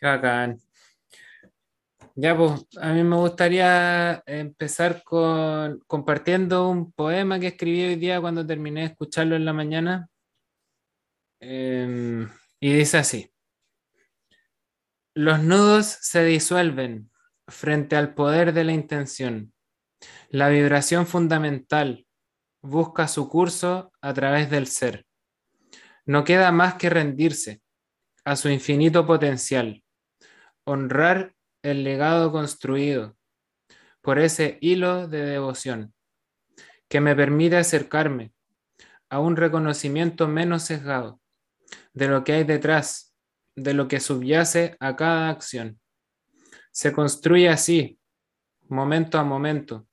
Bacán. Ya, pues, a mí me gustaría empezar con compartiendo un poema que escribí hoy día cuando terminé de escucharlo en la mañana. Em, y dice así. Los nudos se disuelven frente al poder de la intención. La vibración fundamental busca su curso a través del ser. No queda más que rendirse a su infinito potencial, honrar el legado construido por ese hilo de devoción que me permite acercarme a un reconocimiento menos sesgado de lo que hay detrás, de lo que subyace a cada acción. Se construye así, momento a momento,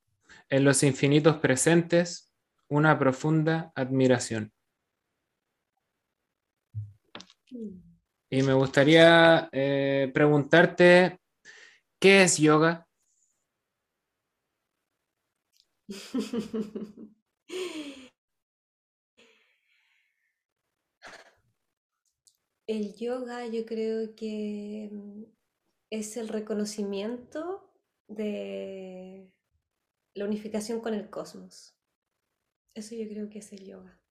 en los infinitos presentes, una profunda admiración. Y me gustaría eh, preguntarte ¿Qué es yoga? El yoga yo creo que es el reconocimiento de la unificación con el cosmos. Eso yo creo que es el yoga.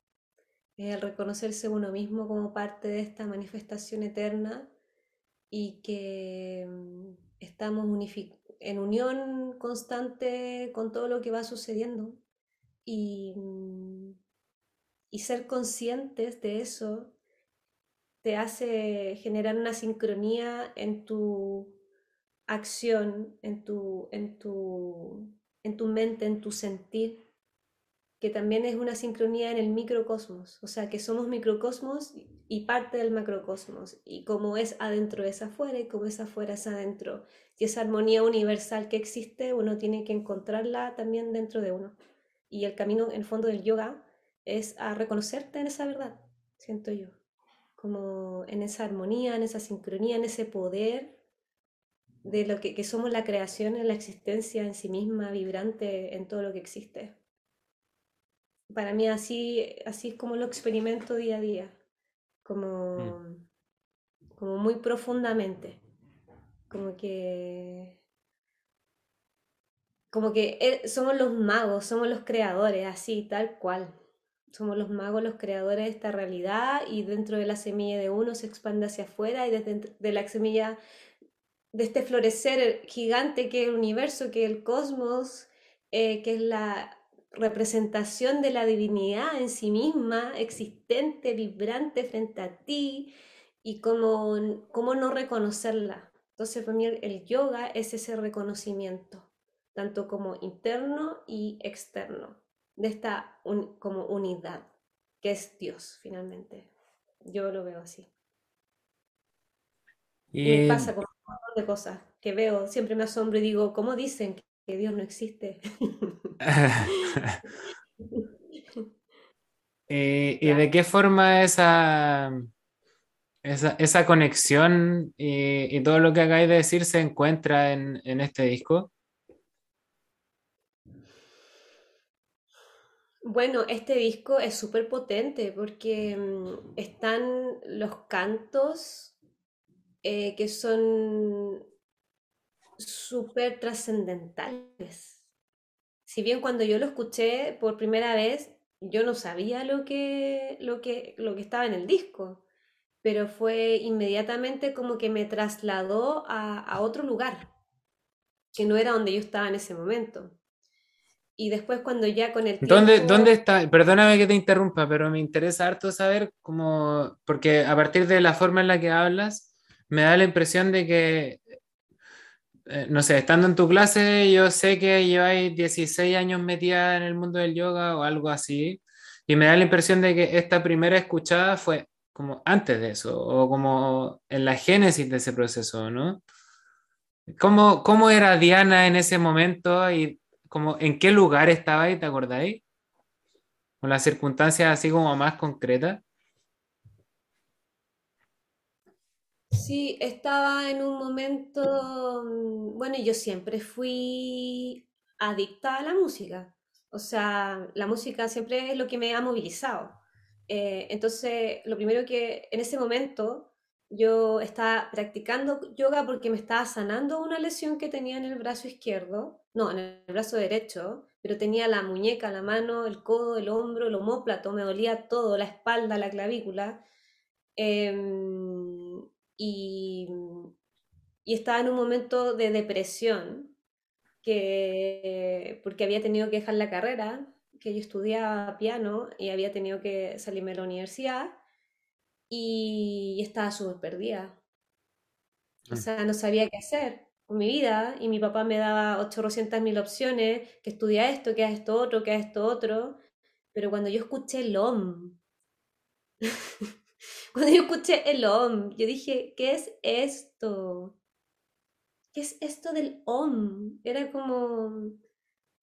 El reconocerse uno mismo como parte de esta manifestación eterna y que mm, estamos en unión constante con todo lo que va sucediendo y, y ser conscientes de eso te hace generar una sincronía en tu acción, en tu, en tu, en tu mente, en tu sentir que también es una sincronía en el microcosmos, o sea, que somos microcosmos y parte del macrocosmos, y como es adentro es afuera y como es afuera es adentro. Y esa armonía universal que existe, uno tiene que encontrarla también dentro de uno. Y el camino, en fondo del yoga, es a reconocerte en esa verdad, siento yo, como en esa armonía, en esa sincronía, en ese poder de lo que, que somos la creación, en la existencia en sí misma, vibrante en todo lo que existe para mí así, así es como lo experimento día a día, como, mm. como muy profundamente, como que, como que eh, somos los magos, somos los creadores, así, tal cual. Somos los magos, los creadores de esta realidad y dentro de la semilla de uno se expande hacia afuera y desde de la semilla de este florecer gigante que es el universo, que es el cosmos, eh, que es la representación de la divinidad en sí misma, existente, vibrante frente a ti, y cómo, cómo no reconocerla. Entonces, para mí el, yoga es ese reconocimiento, tanto como interno y externo, de esta como unidad, que es Dios, finalmente. Yo lo veo así. Y, me pasa con un montón de cosas que veo, siempre me asombro y digo, ¿cómo dicen que Dios no existe? ¿Y, de qué forma esa, esa, conexión y, todo lo que acabáis de decir se encuentra en, este disco? Bueno, este disco es súper potente porque mm, están los cantos eh, que son súper trascendentales si bien cuando yo lo escuché por primera vez, yo no sabía lo que, lo que, lo que estaba en el disco, pero fue inmediatamente como que me trasladó a, otro lugar, que no era donde yo estaba en ese momento. Y después cuando ya con el tiempo... ¿Dónde, ¿Dónde está? Perdóname que te interrumpa, pero me interesa harto saber cómo, porque a partir de la forma en la que hablas, me da la impresión de que eh, no sé, estando en tu clase, yo sé que lleváis 16 años metida en el mundo del yoga o algo así, y me da la impresión de que esta primera escuchada fue como antes de eso, o como en la génesis de ese proceso, ¿no? ¿Cómo, cómo era Diana en ese momento y como, en qué lugar estaba ahí, te acordáis? Con las circunstancias así como más concretas. Sí, estaba en un momento, mm, bueno, yo siempre fui adicta a la música, o sea, la música siempre es lo que me ha movilizado. Eh, entonces, lo primero que en ese momento yo estaba practicando yoga porque me estaba sanando una lesión que tenía en el brazo izquierdo, no, en el brazo derecho, pero tenía la muñeca, la mano, el codo, el hombro, el omóplato, me dolía todo, la espalda, la clavícula. Em, y, y estaba en un momento de depresión, que, porque había tenido que dejar la carrera, que yo estudiaba piano y había tenido que salirme de la universidad y estaba súper perdida. O Mm. sea, no sabía qué hacer con mi vida y mi papá me daba 800 mil opciones, que estudia esto, que haz esto otro, que haz esto otro. Pero cuando yo escuché el OM, cuando yo escuché el OM, yo dije, ¿qué es esto? ¿Qué es esto del OM? Era como,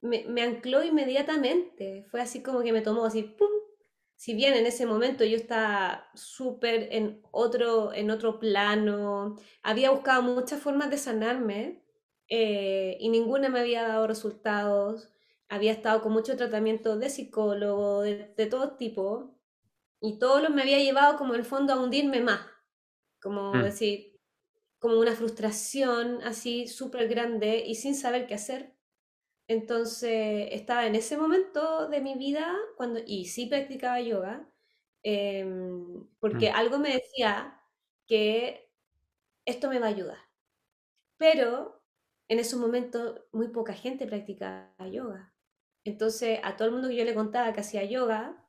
me, me ancló inmediatamente. Fue así como que me tomó así, ¡pum! Si bien en ese momento yo estaba súper en otro, en otro plano, había buscado muchas formas de sanarme eh, y ninguna me había dado resultados. Había estado con mucho tratamiento de psicólogo, de, de todo tipo, y todo lo me había llevado como en el fondo a hundirme más, como Mm. decir, como una frustración así súper grande y sin saber qué hacer. Entonces estaba en ese momento de mi vida cuando, y sí practicaba yoga, em, porque Mm. algo me decía que esto me va a ayudar. Pero en esos momentos muy poca gente practicaba yoga. Entonces a todo el mundo que yo le contaba que hacía yoga,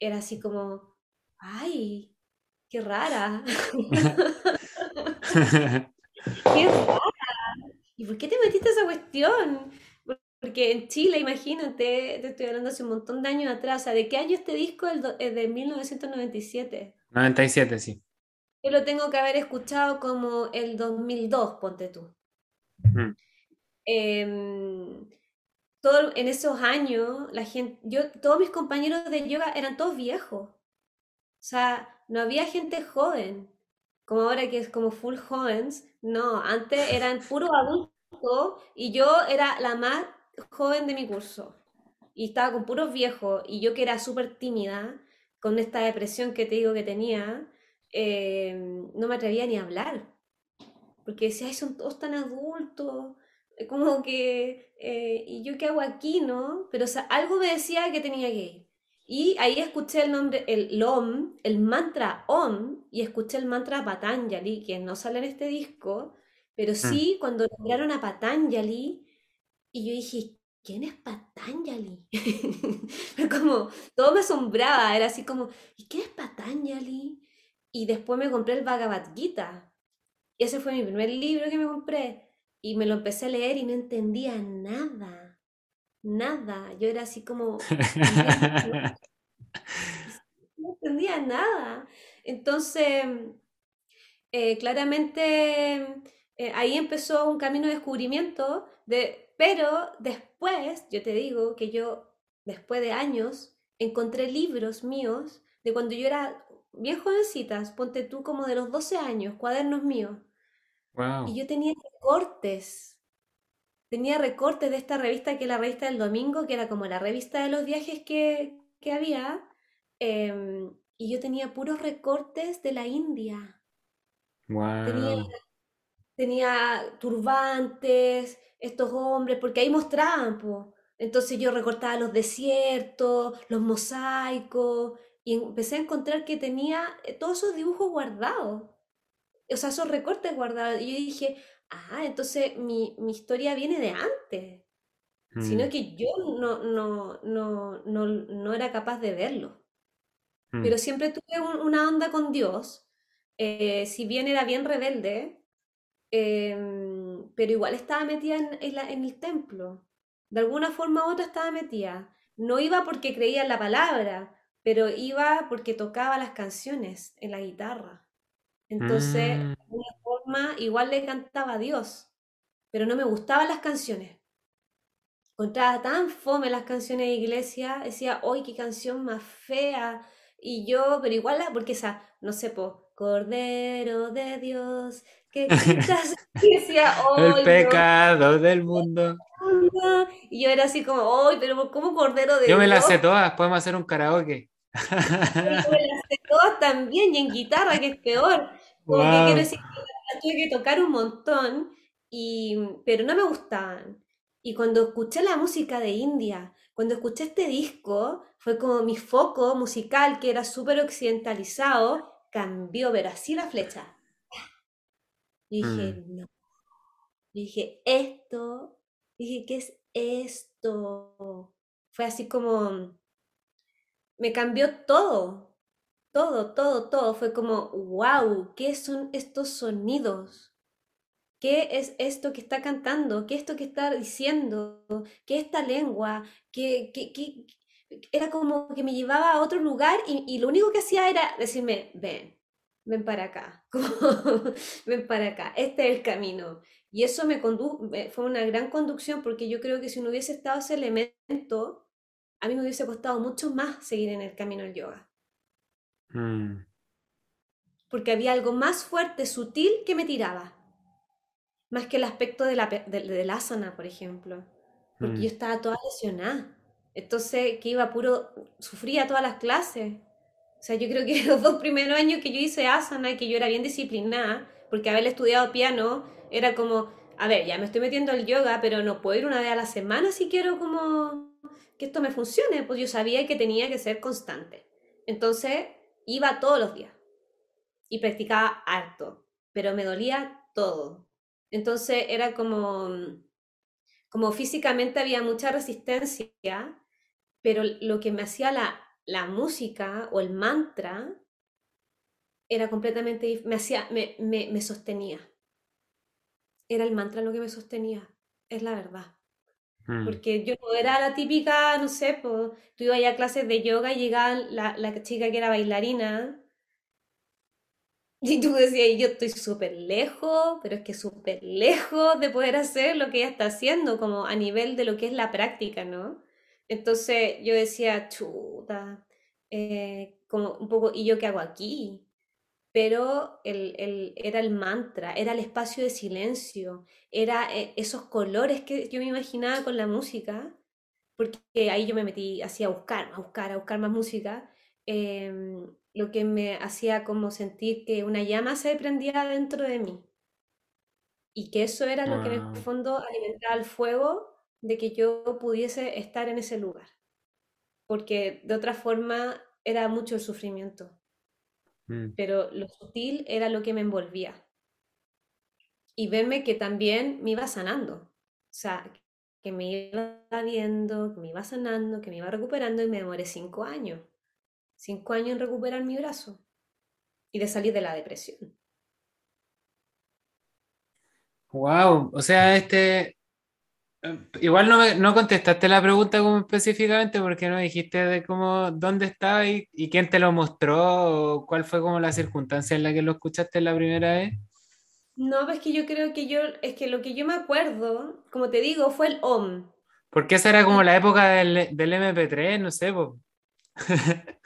era así como, ay, qué rara, qué rara. ¿Y por qué te metiste a esa cuestión? Porque en Chile, imagínate, te estoy hablando hace un montón de años atrás, o sea, ¿de qué año este disco? El Es de 1997. 97, sí. Yo lo tengo que haber escuchado como el 2002, ponte tú. Mm. Em, todo, en esos años, la gente, yo, todos mis compañeros de yoga eran todos viejos. O sea, no había gente joven, como ahora que es como full jóvenes. No, antes eran puros adultos y yo era la más joven de mi curso. Y estaba con puros viejos y yo que era súper tímida, con esta depresión que te digo que tenía, eh, no me atrevía ni a hablar. Porque decía, ay, son todos tan adultos, como que, eh, ¿y yo qué hago aquí, no? Pero o sea, algo me decía que tenía que ir. Y ahí escuché el nombre, el OM, el mantra OM, y escuché el mantra Patanjali, que no sale en este disco, pero Mm. sí cuando nombraron a Patanjali, y yo dije, ¿quién es Patanjali? Como, todo me asombraba, era así como, ¿y qué es Patanjali? Y después me compré el Bhagavad Gita. Y ese fue mi primer libro que me compré. Y me lo empecé a leer y no entendía nada. Nada. Yo era así como, no entendía nada. Entonces, eh, claramente eh, ahí empezó un camino de descubrimiento, de, pero después, yo te digo que yo, después de años, encontré libros míos de cuando yo era bien jovencitas, ponte tú como de los 12 años, cuadernos míos, y yo tenía recortes, tenía recortes de esta revista que es la revista del domingo, que era como la revista de los viajes que, que había, em, y yo tenía puros recortes de la India. Tenía Wow. tenía turbantes, estos hombres, porque ahí mostraban, po. Entonces yo recortaba los desiertos, los mosaicos, y empecé a encontrar que tenía eh, todos esos dibujos guardados, o sea, esos recortes guardados. Y yo dije, ah, entonces mi, mi historia viene de antes, sino Mm. que yo no, no, no, no, no era capaz de verlo. Mm. Pero siempre tuve un- una onda con Dios, eh, si bien era bien rebelde, Em, pero igual estaba metida en, en la- en el templo. De alguna forma u otra estaba metida. No iba porque creía en la palabra, pero iba porque tocaba las canciones en la guitarra. Entonces, de Mm. alguna forma, igual le cantaba a Dios, pero no me gustaban las canciones. Encontraba tan fome las canciones de iglesia, decía, ¡ay, qué canción más fea! Y yo, pero igual, la, porque esa, no sé, po, Cordero de Dios, que quitas, decía, El ¡ay, no! pecado del mundo. no". Y yo era así como, ¡ay, pero ¿cómo Cordero Yo de me las Dios? sé todas, podemos hacer un karaoke. Y yo me las sé todas también, y en guitarra, que es peor. Como que quiero decir, tuve que tocar un montón, y, pero no me gustaban. Y cuando escuché la música de India, cuando escuché este disco, fue como mi foco musical, que era súper occidentalizado, cambió, pero así la flecha. Y dije, Mm, no. Y dije, esto, dije, ¿qué es esto? Fue así como, me cambió todo, todo, todo, todo. Fue como, wow, ¿qué son estos sonidos? ¿Qué es esto que está cantando? ¿Qué es esto que está diciendo? ¿Qué es esta lengua? ¿Qué, qué? Era como que me llevaba a otro lugar y, y lo único que hacía era decirme, ven, ven para acá, ven para acá, este es el camino. Y eso me condu fue una gran conducción porque yo creo que si no hubiese estado ese elemento, a mí me hubiese costado mucho más seguir en el camino del yoga. Mm, Porque había algo más fuerte, sutil, que me tiraba. Más que el aspecto de la, pe- del del asana, por ejemplo. Porque yo mm. estaba toda lesionada. Entonces, que iba puro, sufría todas las clases. O sea, yo creo que los dos primeros años que yo hice asana y que yo era bien disciplinada, porque haber estudiado piano era como, a ver, ya me estoy metiendo al yoga, pero no puedo ir una vez a la semana si quiero como que esto me funcione. Pues yo sabía que tenía que ser constante. Entonces, iba todos los días y practicaba harto, pero me dolía todo. Entonces, era como, como físicamente había mucha resistencia, pero lo que me hacía la, la música o el mantra era completamente, me hacía, me, me, me sostenía. Era el mantra lo que me sostenía, es la verdad. Mm. Porque yo no era la típica, no sé, pues, tú ibas a clases de yoga y llegaba la, la chica que era bailarina y tú decías, yo estoy súper lejos, pero es que súper lejos de poder hacer lo que ella está haciendo, como a nivel de lo que es la práctica, ¿no? Entonces yo decía, chuta, eh, como un poco, ¿y yo qué hago aquí? Pero el, el- era el mantra, era el espacio de silencio, era eh, esos colores que yo me imaginaba con la música, porque ahí yo me metí así a buscar, a buscar, a buscar más música, em, lo que me hacía como sentir que una llama se prendía dentro de mí. Y que eso era lo que en el fondo alimentaba el fuego de que yo pudiese estar en ese lugar, porque de otra forma era mucho el sufrimiento, Mm. pero lo sutil era lo que me envolvía y verme que también me iba sanando, o sea, que me iba viendo, que me iba sanando, que me iba recuperando y me demoré cinco años, cinco años en recuperar mi brazo y de salir de la depresión. Wow, o sea, este, igual no, me- no contestaste la pregunta como específicamente porque no dijiste de cómo, dónde estaba y, y quién te lo mostró o cuál fue como la circunstancia en la que lo escuchaste la primera vez. No, pues que yo creo que yo, es que lo que yo me acuerdo, como te digo, fue el OM. Porque esa era como la época del, del MP3, no sé, po.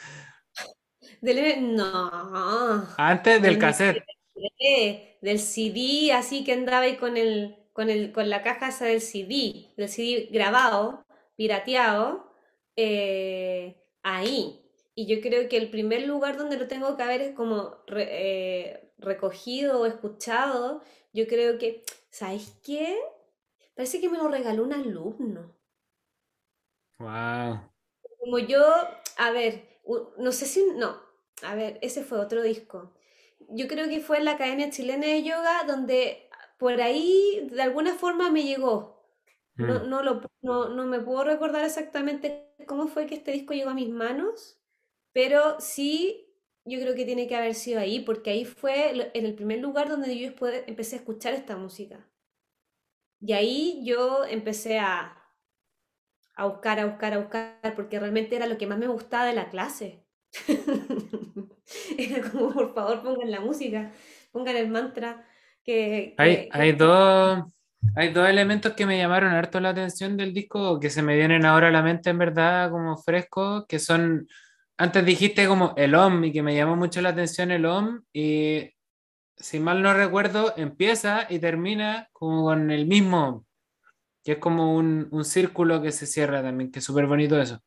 del, no, Antes del del cassette. MP3, del CD, así que andaba ahí con el, con el, con la caja esa del CD, del CD grabado, pirateado, eh, ahí. Y yo creo que el primer lugar donde lo tengo que haber es como re- eh, recogido o escuchado. Yo creo que, ¿sabes qué? Parece que me lo regaló un alumno. Wow. Como yo, a ver, no sé si, no, a ver, ese fue otro disco. Yo creo que fue en la Academia Chilena de Yoga donde por ahí de alguna forma me llegó. No, Mm. no, lo, no, no me puedo recordar exactamente cómo fue que este disco llegó a mis manos, pero sí, yo creo que tiene que haber sido ahí, porque ahí fue en el primer lugar donde yo después empecé a escuchar esta música. Y ahí yo empecé a, a buscar, a buscar, a buscar, porque realmente era lo que más me gustaba de la clase. Era como, por favor, pongan la música, pongan el mantra, que, Hay, que, hay dos, hay dos elementos que me llamaron harto la atención del disco, que se me vienen ahora a la mente en verdad como frescos, que son, antes dijiste como el OM y que me llamó mucho la atención el OM y si mal no recuerdo empieza y termina como con el mismo que es como un, un círculo que se cierra también, que es súper bonito eso.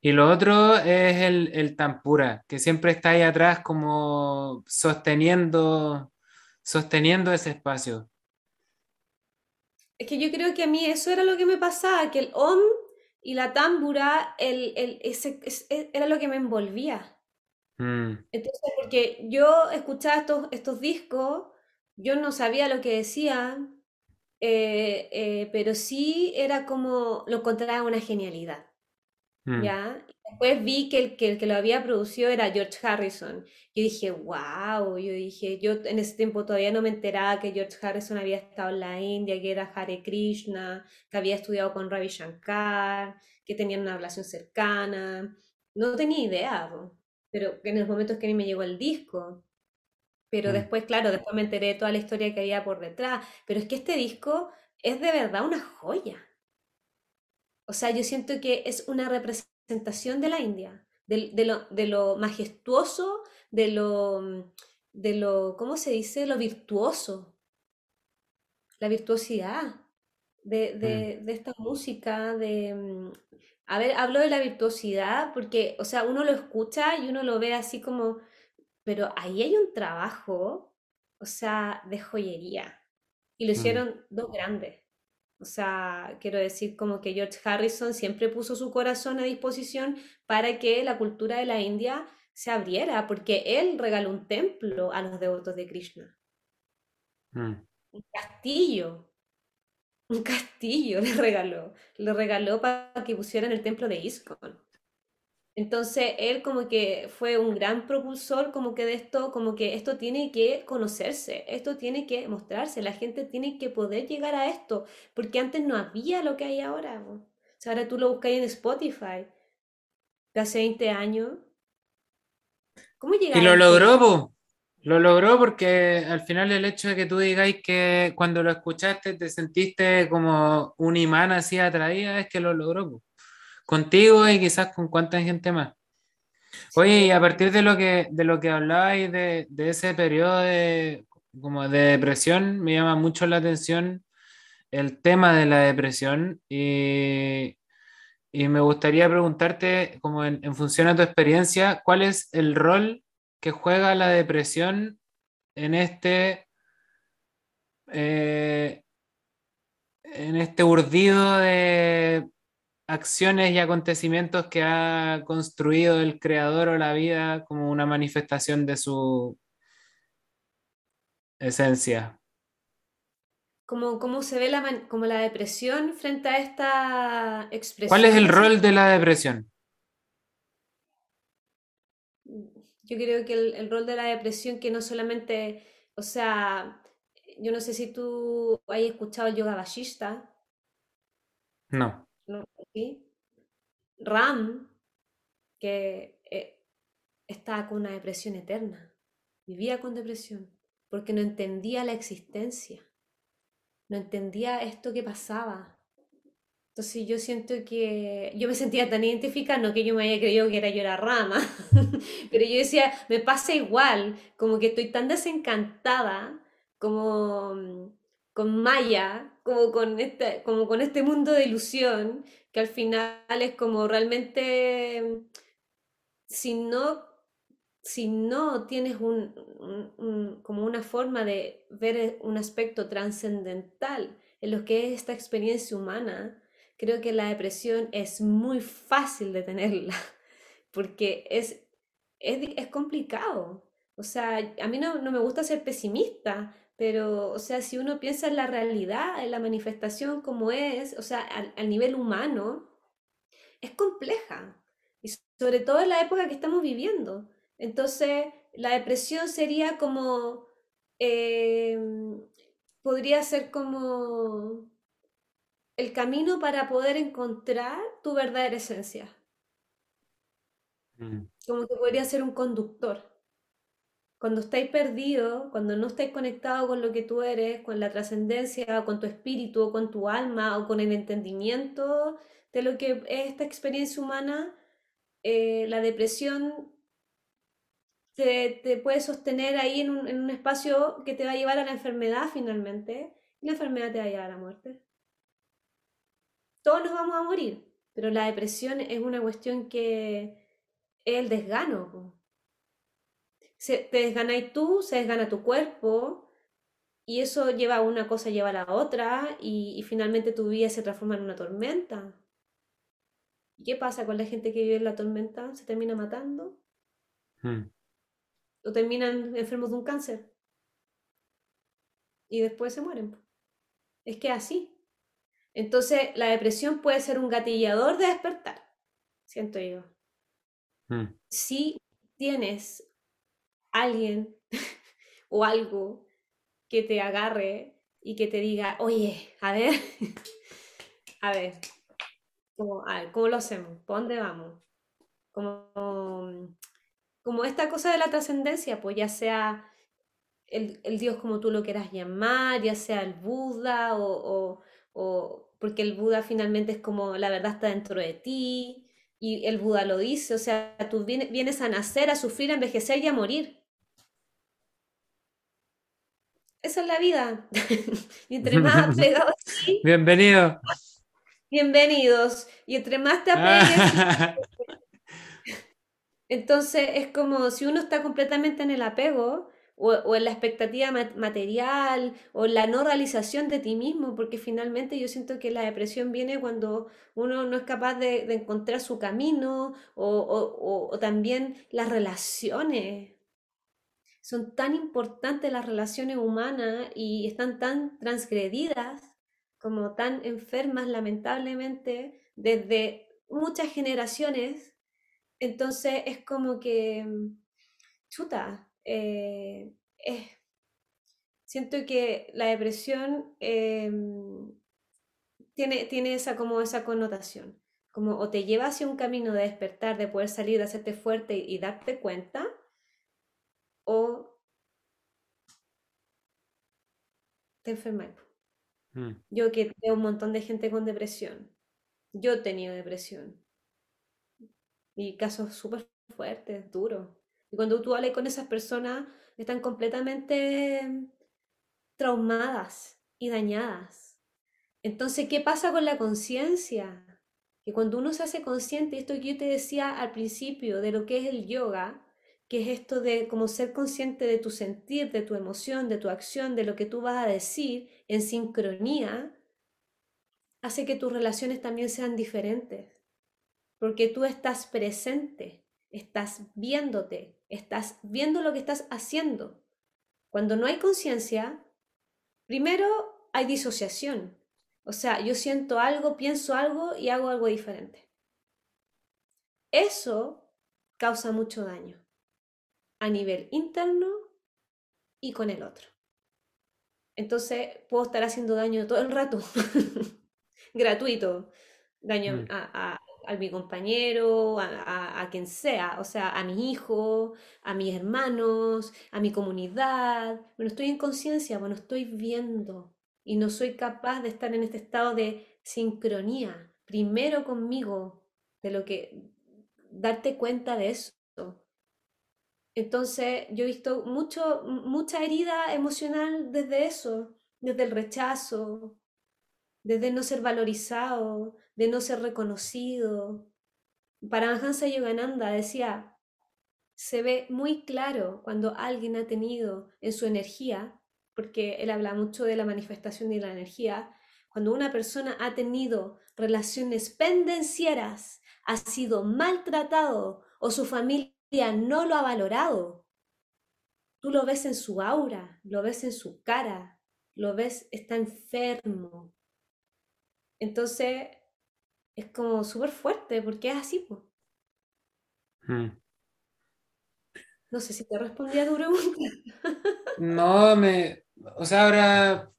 Y lo otro es el, el tampura, que siempre está ahí atrás como sosteniendo, sosteniendo ese espacio. Es que yo creo que a mí eso era lo que me pasaba, que el om y la tambura el, el, ese, ese- era lo que me envolvía. Mm, Entonces, porque yo escuchaba estos, estos discos, yo no sabía lo que decían, eh, eh, pero sí era como, lo encontraba una genialidad. mm, ¿ya? Después vi que el, que el que lo había producido era George Harrison. Yo dije, wow, yo dije, yo en ese tiempo todavía no me enteraba que George Harrison había estado en la India, que era Hare Krishna, que había estudiado con Ravi Shankar, que tenían una relación cercana. No tenía idea, po. pero en los momentos que a mí me llegó el disco. Pero mm. después, claro, después me enteré de toda la historia que había por detrás. Pero es que este disco es de verdad una joya. O sea, yo siento que es una representación de la India, del- de, lo, de lo majestuoso, de lo, mm, de lo, ¿cómo se dice? Lo virtuoso, la virtuosidad de, mm. de, de esta música, de... mm, A ver, hablo de la virtuosidad porque, o sea, uno lo escucha y uno lo ve así como, pero ahí hay un trabajo, o sea, de joyería. Y lo Mm, hicieron dos grandes. O sea, quiero decir como que George Harrison siempre puso su corazón a disposición para que la cultura de la India se abriera, porque él regaló un templo a los devotos de Krishna. mm. Un castillo, un castillo le regaló. Le regaló para que pusieran el templo de ISKCON. Entonces, él como que fue un gran propulsor como que de esto, como que esto tiene que conocerse, esto tiene que mostrarse, la gente tiene que poder llegar a esto, porque antes no había lo que hay ahora. O sea, ahora tú lo buscas en Spotify de hace 20 años. ¿Cómo Y llegar a lo logró, po. Lo logró porque al final el hecho de que tú digáis que cuando lo escuchaste te sentiste como un imán así atraída es que lo logró, po. Contigo y quizás con cuánta gente más. Oye, y a partir de lo que, de lo que hablabais de, de ese periodo de, como de depresión, me llama mucho la atención el tema de la depresión y, y me gustaría preguntarte, como en, en función a tu experiencia, ¿cuál es el rol que juega la depresión en este, eh, en este urdido de acciones y acontecimientos que ha construido el creador o la vida como una manifestación de su esencia? ¿Cómo, cómo se ve la, como la depresión frente a esta ¿Cuál es expresión el rol de la depresión? Yo creo que el, el rol de la depresión que no solamente, o sea, yo no sé si tú has escuchado el yoga vashista, No. Ram, que eh, estaba con una depresión eterna, vivía con depresión, porque no entendía la existencia, no entendía esto que pasaba. Entonces yo siento que yo me sentía tan identificada, no que yo me haya creído que era yo era rama, pero yo decía, me pasa igual, como que estoy tan desencantada como mm, con Maya, como con este, como con este mundo de ilusión, que al final es como realmente, si no, si no tienes un, como una forma de ver un aspecto trascendental en lo que es esta experiencia humana, creo que la depresión es muy fácil de tenerla, porque es, es, es complicado. O sea, a mí no, no me gusta ser pesimista, pero, o sea, si uno piensa en la realidad, en la manifestación como es, o sea, al, al nivel humano, es compleja. Y sobre todo en la época que estamos viviendo. Entonces, la depresión sería como, eh, podría ser como el camino para poder encontrar tu verdadera esencia. Mm, Como que podría ser un conductor. Cuando estáis perdido, cuando no estáis conectado con lo que tú eres, con la trascendencia, con tu espíritu, o con tu alma, o con el entendimiento de lo que es esta experiencia humana, eh, la depresión te, te puede sostener ahí en un, en un espacio que te va a llevar a la enfermedad finalmente, y la enfermedad te va a llevar a la muerte. Todos nos vamos a morir, pero la depresión es una cuestión que es el desgano. Se, te desganáis tú, se desgana tu cuerpo, y eso lleva a una cosa, lleva a la otra, y, finalmente tu vida se transforma en una tormenta. ¿Y qué pasa con la gente que vive en la tormenta? ¿Se termina matando? Hmm. ¿O terminan enfermos de un cáncer? Y después se mueren. Es que así. Entonces, la depresión puede ser un gatillador de despertar, siento yo. Hmm. Si tienes alguien o algo que te agarre y que te diga, oye, a ver, a ver, ¿cómo, ¿cómo lo hacemos? ¿Por dónde vamos? Como, como esta cosa de la trascendencia, pues ya sea el, Dios como tú lo quieras llamar, ya sea el Buda o, porque el Buda finalmente es como la verdad está dentro de ti y el Buda lo dice, o sea, tú vienes a nacer, a sufrir, a envejecer y a morir. Esa es la vida. y entre más apegados Bienvenido. Bienvenidos. Y entre más te apegues. entonces es como si uno está completamente en el apego o, en la expectativa material o en la no realización de ti mismo, porque finalmente yo siento que la depresión viene cuando uno no es capaz de, encontrar su camino o, o también las relaciones son tan importantes las relaciones humanas y están tan transgredidas como tan enfermas lamentablemente desde muchas generaciones. Entonces es como que, chuta, eh, siento que la depresión em, tiene, tiene esa, como esa connotación, como o te lleva hacia un camino de despertar, de poder salir, de hacerte fuerte y darte cuenta, o te enfermas. Mm. Yo que veo un montón de gente con depresión. Yo he tenido depresión. Y casos súper fuertes, duros. Y cuando tú hablas con esas personas, están completamente traumadas y dañadas. Entonces, ¿qué pasa con la conciencia? Que cuando uno se hace consciente, esto que yo te decía al principio de lo que es el yoga, que es esto de como ser consciente de tu sentir, de tu emoción, de tu acción, de lo que tú vas a decir en sincronía, hace que tus relaciones también sean diferentes, porque tú estás presente, estás viéndote, estás viendo lo que estás haciendo. Cuando no hay conciencia, primero hay disociación, o sea, yo siento algo, pienso algo y hago algo diferente. Eso causa mucho daño a nivel interno y con el otro. Entonces puedo estar haciendo daño todo el rato, gratuito, daño mm. a, mi compañero, a, a, quien sea, o sea, a mi hijo, a mis hermanos, a mi comunidad. Bueno, estoy en conciencia, bueno, estoy viendo y no soy capaz de estar en este estado de sincronía, primero conmigo, de lo que, darte cuenta de eso. Entonces, yo he visto mucho, mucha herida emocional desde eso, desde el rechazo, desde no ser valorizado, de no ser reconocido. Paramahansa Yogananda decía, se ve muy claro cuando alguien ha tenido en su energía, porque él habla mucho de la manifestación de la energía, cuando una persona ha tenido relaciones pendencieras, ha sido maltratado o su familia no lo ha valorado. Tú lo ves en su aura, lo ves en su cara, lo ves, está enfermo. Entonces, es como súper fuerte porque es así. Hmm. No sé si te respondí a tu pregunta. no, me. O sea, ahora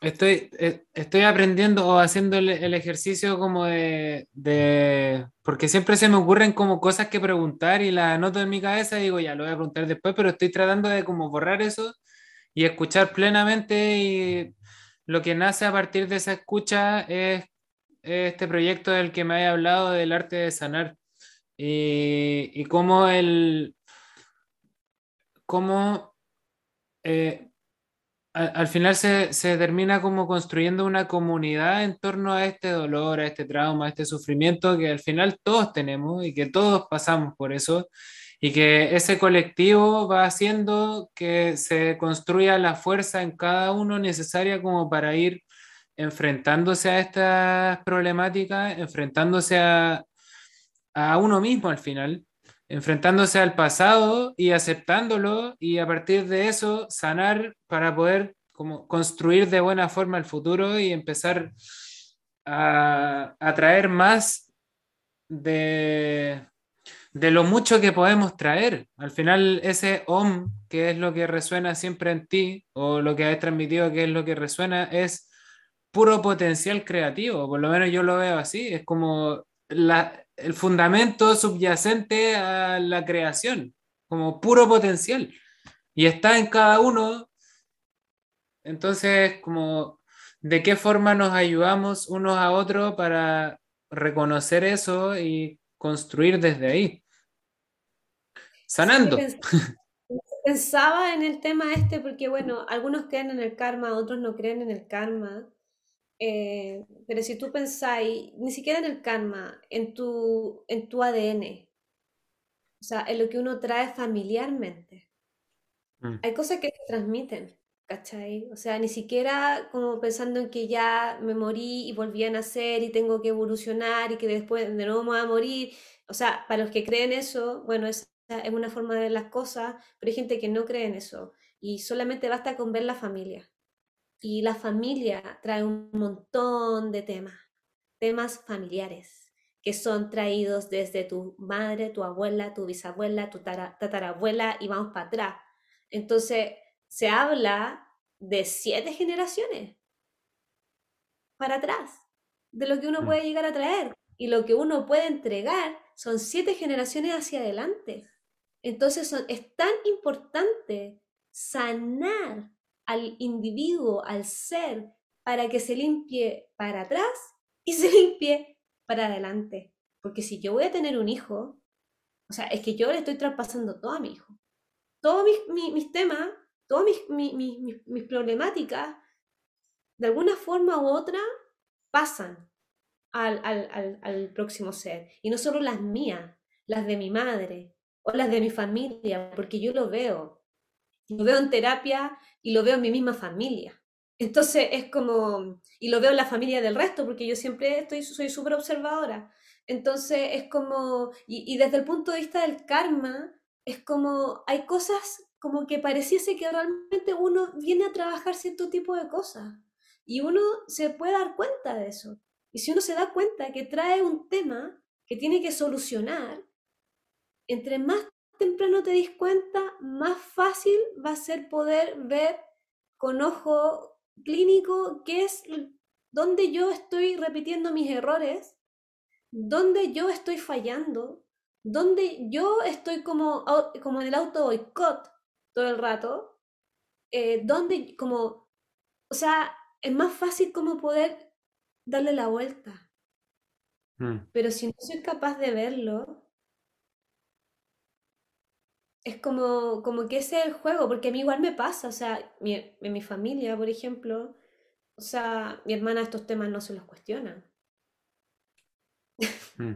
Estoy, eh, estoy aprendiendo o haciendo el, ejercicio como de, porque siempre se me ocurren como cosas que preguntar y las anoto en mi cabeza y digo, ya lo voy a preguntar después, pero estoy tratando de como borrar eso y escuchar plenamente y lo que nace a partir de esa escucha es, este proyecto del que me había hablado del arte de sanar y, y cómo el, cómo eh, al, final se, termina como construyendo una comunidad en torno a este dolor, a este trauma, a este sufrimiento que al final todos tenemos y que todos pasamos por eso y que ese colectivo va haciendo que se construya la fuerza en cada uno necesaria como para ir enfrentándose a estas problemáticas, enfrentándose a, a uno mismo al final enfrentándose al pasado y aceptándolo y a partir de eso sanar para poder como construir de buena forma el futuro y empezar a, traer más de, de lo mucho que podemos traer. Al final ese OM, que es lo que resuena siempre en ti, o lo que has transmitido que es lo que resuena, es puro potencial creativo, por lo menos yo lo veo así, es como la, el fundamento subyacente a la creación, como puro potencial. Y está en cada uno. Entonces, como, ¿de qué forma nos ayudamos unos a otros para reconocer eso y construir desde ahí? Sanando. pensaba en el tema este porque, bueno, algunos creen en el karma, otros no creen en el karma. Eh, pero si tú pensáis, ni siquiera en el karma, en tu, en tu ADN, o sea, en lo que uno trae familiarmente, mm. hay cosas que se transmiten, ¿cachai? O sea, ni siquiera como pensando en que ya me morí y volví a nacer y tengo que evolucionar y que después de nuevo me voy a morir. O sea, para los que creen eso, bueno, esa es una forma de ver las cosas, pero hay gente que no cree en eso y solamente basta con ver la familia. Y la familia trae un montón de temas, temas familiares, que son traídos desde tu madre, tu abuela, tu bisabuela, tu tatarabuela y vamos para atrás. Entonces, se habla de siete generaciones para atrás, de lo que uno mm. puede llegar a traer. Y lo que uno puede entregar son siete generaciones hacia adelante. Entonces es tan importante sanar al individuo, al ser, para que se limpie para atrás y se limpie para adelante. Porque si yo voy a tener un hijo, o sea, es que yo le estoy traspasando todo a mi hijo. Todos mis, temas, todas mis, mis, problemáticas, de alguna forma u otra, pasan al, al, al, próximo ser. Y no solo las mías, las de mi madre o las de mi familia, porque yo lo veo lo veo en terapia y lo veo en mi misma familia. Entonces es como, y lo veo en la familia del resto, porque yo siempre estoy, soy súper observadora. Entonces es como, y, desde el punto de vista del karma, es como, hay cosas como que pareciese que realmente uno viene a trabajar cierto tipo de cosas y uno se puede dar cuenta de eso. Y si uno se da cuenta que trae un tema que tiene que solucionar, entre más temprano te dis cuenta, más fácil va a ser poder ver con ojo clínico qué es donde yo estoy repitiendo mis errores, donde yo estoy fallando, donde yo estoy como, como en el auto boicot todo el rato, eh, donde como, o sea, es más fácil como poder darle la vuelta. Mm. Pero si no soy capaz de verlo, es como, como que ese es el juego, porque a mí igual me pasa, o sea, en mi familia, por ejemplo, o sea, mi hermana estos temas no se los cuestiona. Mm.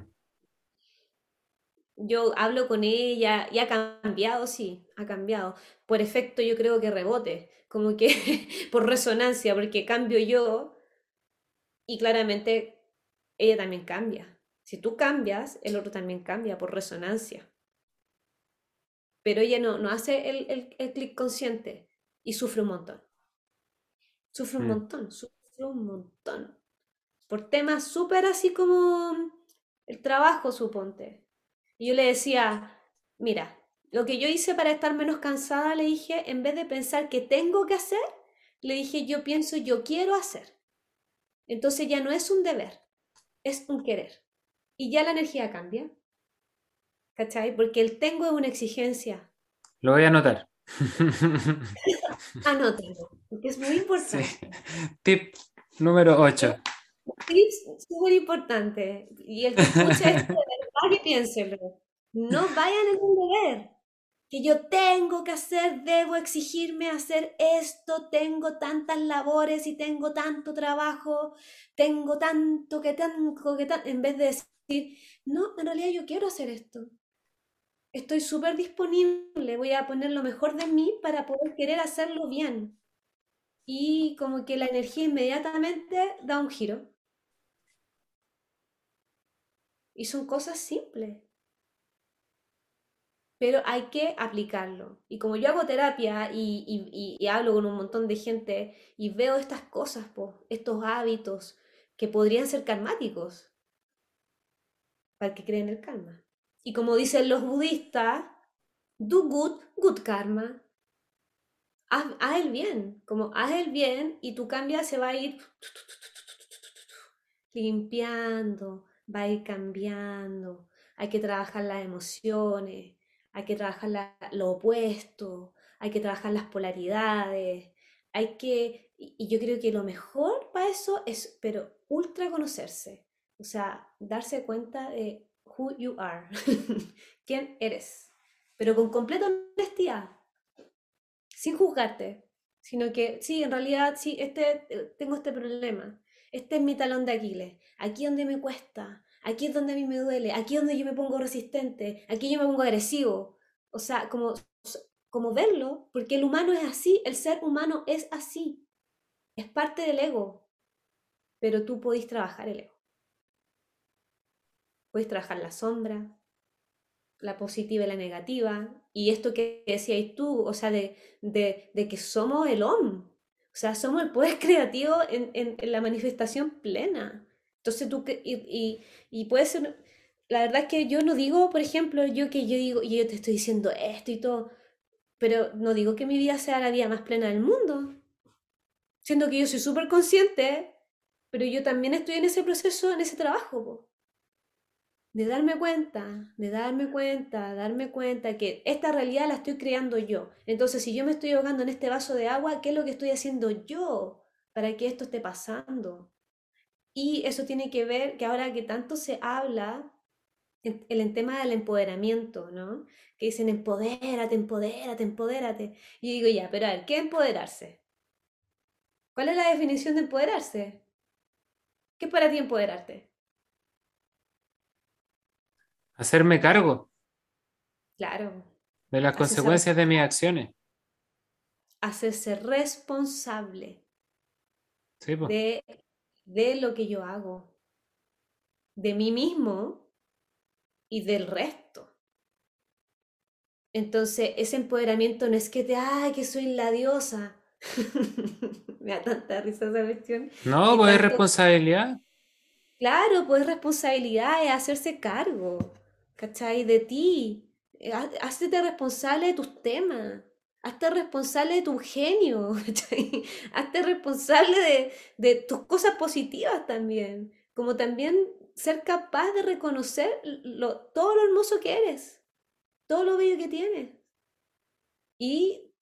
Yo hablo con ella y ha cambiado, sí, ha cambiado. Por efecto, yo creo que rebote, como que por resonancia, porque cambio yo y claramente ella también cambia. Si tú cambias, el otro también cambia por resonancia pero ella no, no hace el, el, clic consciente y sufre un montón. Sufre un mm. montón, sufre un montón. Por temas súper así como el trabajo, suponte. Y yo le decía, mira, lo que yo hice para estar menos cansada, le dije, en vez de pensar que tengo que hacer, le dije, yo pienso, yo quiero hacer. Entonces ya no es un deber, es un querer. Y ya la energía cambia. ¿Cachai? Porque el tengo es una exigencia. Lo voy a anotar. Anótalo, porque es muy importante. Tip número 8. Tip súper importante. Y el que escucha esto, de verdad que piénselo. No vayan en un deber. que yo tengo que hacer, debo exigirme hacer esto, tengo tantas labores y tengo tanto trabajo, tengo tanto que tanto que tanto, en vez de decir, no, en realidad yo quiero hacer esto. Estoy súper disponible, voy a poner lo mejor de mí para poder querer hacerlo bien. Y como que la energía inmediatamente da un giro. Y son cosas simples pero hay que aplicarlo. Y como yo hago terapia y, hablo con un montón de gente y veo estas cosas, estos hábitos que podrían ser karmáticos, para que creen el karma. Y como dicen los budistas, do good, good karma. Haz, haz, el bien, como haz el bien y tu cambia se va a ir limpiando, va a ir cambiando. Hay que trabajar las emociones, hay que trabajar lo opuesto, hay que trabajar las polaridades, hay que, y yo creo que lo mejor para eso es, pero ultra conocerse, o sea, darse cuenta de who you are, quién eres, pero con completa honestidad, sin juzgarte, sino que sí, en realidad, sí, este, eh, tengo este problema, este es mi talón de Aquiles, aquí donde me cuesta, aquí es donde a mí me duele, aquí es donde yo me pongo resistente, aquí yo me pongo agresivo. O sea, como, como verlo, porque el humano es así, el ser humano es así, es parte del ego, pero tú podés trabajar el ego. Puedes trabajar la sombra, la positiva y la negativa, y esto que decías tú, o sea, de, de, que somos el OM, o sea, somos el poder creativo en, en, la manifestación plena. Entonces tú, y, y, y, puede ser, la verdad es que yo no digo, por ejemplo, yo que yo digo, y yo te estoy diciendo esto y todo, pero no digo que mi vida sea la vida más plena del mundo. Siendo que yo soy súper consciente, pero yo también estoy en ese proceso, en ese trabajo, de darme cuenta, de darme cuenta, darme cuenta que esta realidad la estoy creando yo. Entonces, si yo me estoy ahogando en este vaso de agua, ¿qué es lo que estoy haciendo yo para que esto esté pasando? Y eso tiene que ver que ahora que tanto se habla el, el tema del empoderamiento, ¿no? Que dicen empodérate, empodérate, empodérate. Y digo, ya, pero a ver, ¿qué empoderarse? ¿Cuál es la definición de empoderarse? ¿Qué es para ti empoderarte? Hacerme cargo. Claro. De las consecuencias de mis acciones. Hacerse responsable sí, de de lo que yo hago, de mí mismo y del resto. Entonces, ese empoderamiento no es que te, ay, que soy la diosa. Me da tanta risa esa cuestión. No, pues es responsabilidad. Claro, pues responsabilidad, es hacerse cargo, ¿cachai? De ti. Hacerte responsable de tus temas hazte responsable de tu genio, hazte responsable de, tus cosas positivas también, como también ser capaz de reconocer todo lo hermoso que eres, todo lo bello que tienes y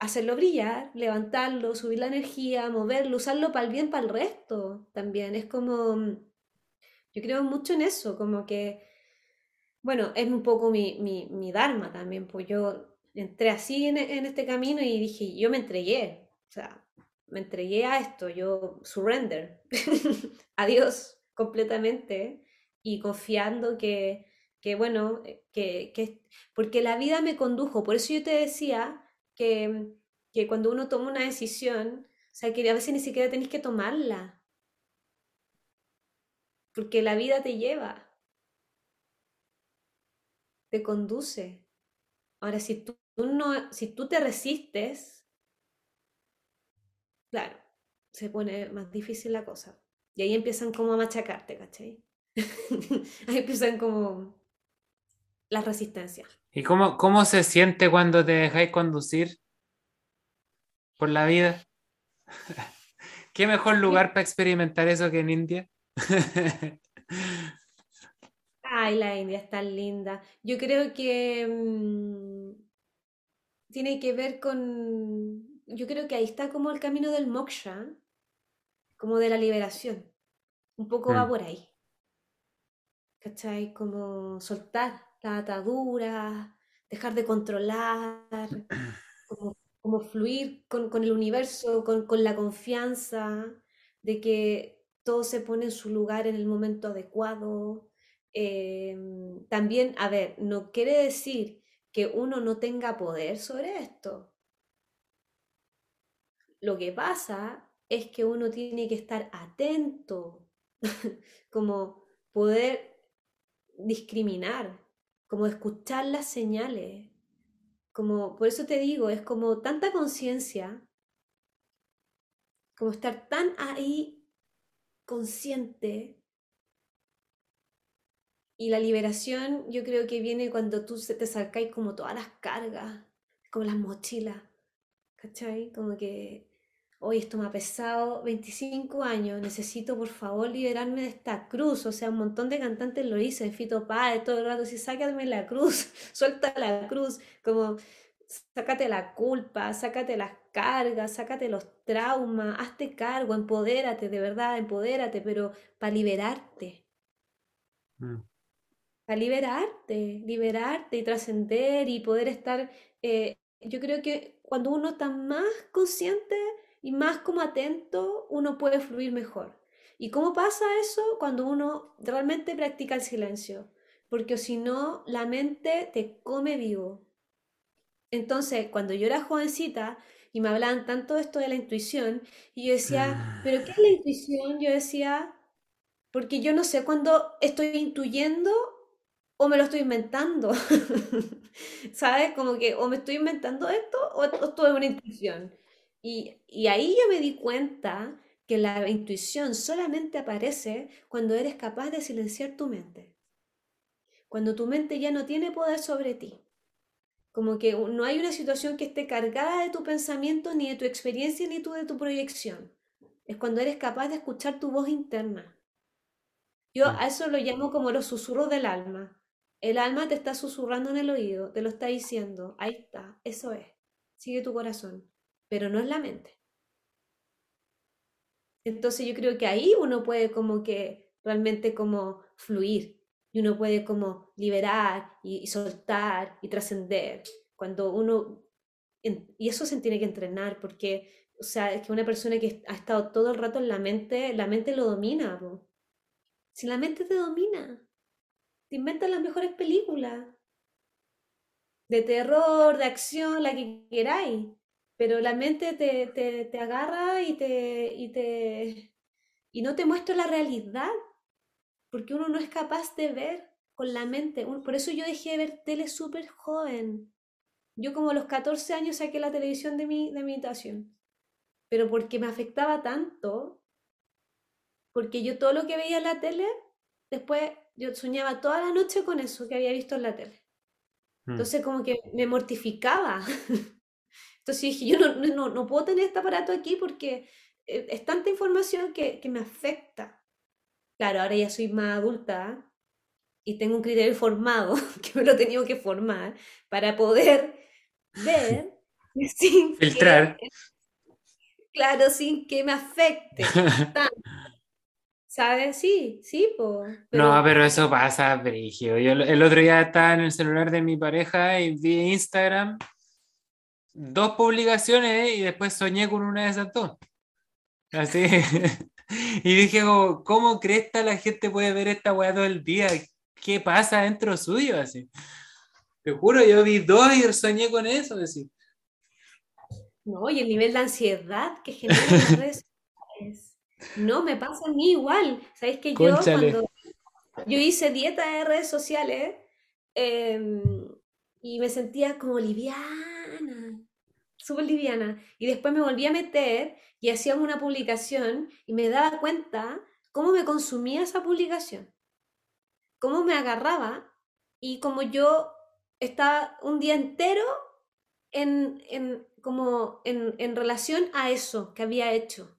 hacerlo brillar, levantarlo, subir la energía, moverlo, usarlo para el bien, para el resto también. Es como, yo creo mucho en eso, como que, bueno, es un poco mi, mi, mi dharma también, pues yo entré así en, este camino y dije, yo me entregué, o sea, me entregué a esto, yo surrender, adiós completamente y confiando que, que bueno, que, que, porque la vida me condujo, por eso yo te decía que, que cuando uno toma una decisión, o sea, que a veces ni siquiera tenés que tomarla, porque la vida te lleva, te conduce. Ahora, si tú no, si tú te resistes, claro, se pone más difícil la cosa. Y ahí empiezan como a machacarte, ¿cachai? ahí empiezan como las resistencias. ¿Y cómo, cómo se siente cuando te dejáis conducir por la vida? ¿Qué mejor lugar para experimentar eso que en India? Ay, la India es tan linda. Yo creo que mm, tiene que ver con, yo creo que ahí está como el camino del moksha, como de la liberación. Un poco va mm. por ahí. ¿Cachai? Como soltar la atadura, dejar de controlar, como, fluir con, el universo, con, la confianza de que todo se pone en su lugar en el momento adecuado. Em, también, a ver, no quiere decir que uno no tenga poder sobre esto. Lo que pasa es que uno tiene que estar atento, como poder discriminar, como escuchar las señales, como, por eso te digo, es como tanta conciencia, como estar tan ahí consciente. Y la liberación yo creo que viene cuando tú te sacáis como todas las cargas, como las mochilas, ¿cachai? Como que hoy esto me ha pesado 25 años, necesito por favor liberarme de esta cruz. O sea, un montón de cantantes lo dicen, Fito Páez, todo el rato, si sácame la cruz, suelta la cruz, como sácate la culpa, sácate las cargas, sácate los traumas, hazte cargo, empodérate, de verdad, empodérate, pero para liberarte. Mm. Para liberarte, liberarte y trascender y poder estar, eh, yo creo que cuando uno está más consciente, y más como atento uno puede fluir mejor. ¿Y cómo pasa eso? Cuando uno realmente practica el silencio, porque si no, la mente te come vivo. Entonces, cuando yo era jovencita y me hablaban tanto de esto de la intuición, y yo decía, ¿pero qué es la intuición? Yo decía, porque yo no sé cuándo estoy intuyendo o me lo estoy inventando. ¿Sabes? Como que o me estoy inventando esto o, esto es una intuición. Y, ahí yo me di cuenta que la intuición solamente aparece cuando eres capaz de silenciar tu mente. Cuando tu mente ya no tiene poder sobre ti. Como que no hay una situación que esté cargada de tu pensamiento, ni de tu experiencia, ni tú de tu proyección. Es cuando eres capaz de escuchar tu voz interna. Yo mm. a eso lo llamo como los susurros del alma. El alma te está susurrando en el oído, te lo está diciendo, ahí está, eso es, sigue tu corazón pero no es la mente. Entonces yo creo que ahí uno puede como que realmente como fluir y uno puede como liberar y, soltar y trascender. Cuando uno, y eso se tiene que entrenar porque, o sea, es que una persona que ha estado todo el rato en la mente, la mente lo domina. Si la mente te domina, te inventas las mejores películas de terror, de acción, la que queráis pero la mente te, te, te agarra y te, y te y no te muestra la realidad, porque uno no es capaz de ver con la mente. Por eso yo dejé de ver tele súper joven. Yo como a los 14 años saqué la televisión de mi, de mi pero porque me afectaba tanto, porque yo todo lo que veía en la tele, después yo soñaba toda la noche con eso que había visto en la tele. Hmm. Entonces como que me mortificaba. Entonces dije, yo no, no, no puedo tener este aparato aquí porque eh, es tanta información que, que me afecta. Claro, ahora ya soy más adulta y tengo un criterio formado, que me lo he tenido que formar, para poder ver sin filtrar. claro, sin que me afecte. ¿Sabes? Sí, sí, pues. No, pero eso pasa, Brigio. Yo el otro día estaba en el celular de mi pareja y vi Instagram dos publicaciones y después soñé con una de esas dos. Así. y dije, ¿cómo cresta la gente puede ver esta weá todo el día? ¿Qué pasa dentro suyo? Así. Te juro, yo vi dos y soñé con eso. Así. No, y el nivel de ansiedad que genera las redes No, me pasa a mí igual. Sabes que yo cuando yo hice dieta de redes sociales em, y me sentía como liviana súper liviana. Y después me volví a meter y hacíamos una publicación y me daba cuenta cómo me consumía esa publicación, cómo me agarraba y como yo estaba un día entero en, en como en, en, relación a eso que había hecho.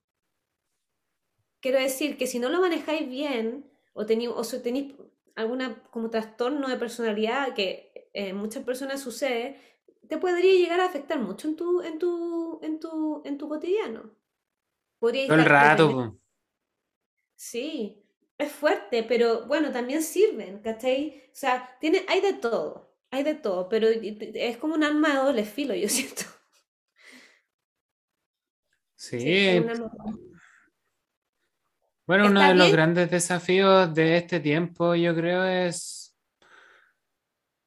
Quiero decir que si no lo manejáis bien o, tení, o tenéis alguna como trastorno de personalidad que en muchas personas sucede, te podría llegar a afectar mucho en tu, en tu, en tu, en tu cotidiano. Podría Todo el rato. Sí, es fuerte, pero bueno, también sirven, ¿cachai? O sea, tiene, hay de todo. hay de todo, pero es como un arma de doble filo, yo siento. Sí. Bueno, uno de los bien, grandes desafíos de este tiempo, yo creo, es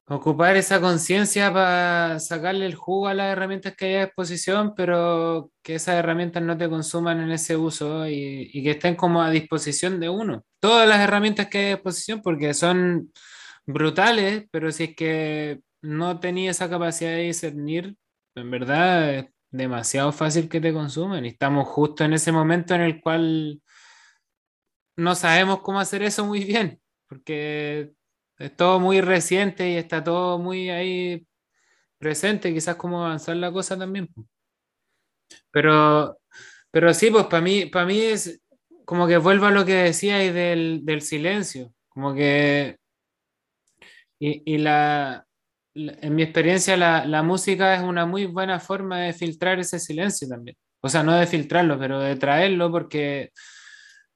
ocupar esa conciencia para sacarle el jugo a las herramientas que hay a disposición, pero que esas herramientas no te consuman en ese uso y, y que estén como a disposición de uno. Todas las herramientas que hay a disposición, porque son brutales, pero si es que no tenía esa capacidad de discernir, en verdad es demasiado fácil que te consuman. Y estamos justo en ese momento en el cual no sabemos cómo hacer eso muy bien, porque es todo muy reciente y está todo muy ahí presente, quizás cómo avanzar la cosa también. Pero, pero sí, pues para mí, para mí es como que vuelvo a lo que decíais del, del silencio, como que, y, y la, la- en mi experiencia la, la música es una muy buena forma de filtrar ese silencio también. O sea, no de filtrarlo, pero de traerlo porque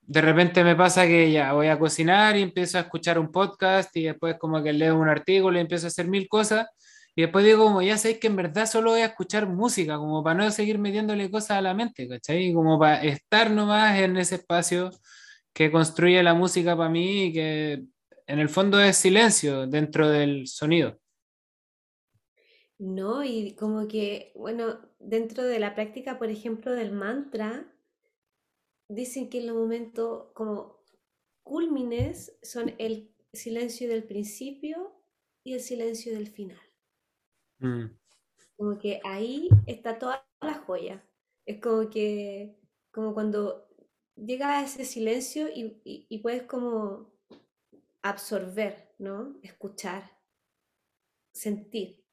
de repente me pasa que ya voy a cocinar y empiezo a escuchar un podcast y después como que leo un artículo y empiezo a hacer mil cosas y después digo como ya sé que en verdad solo voy a escuchar música como para no seguir metiéndole cosas a la mente, ¿cachai? Y como para estar nomás en ese espacio que construye la música para mí que en el fondo es silencio dentro del sonido. No, y como que, bueno, dentro de la práctica, por ejemplo, del mantra, dicen que en los momentos como cúlmines son el silencio del principio y el silencio del final. Mm, Como que ahí está toda la joya. Es como que, como cuando llega a ese silencio y, y- y puedes como absorber, ¿no? Escuchar, sentir.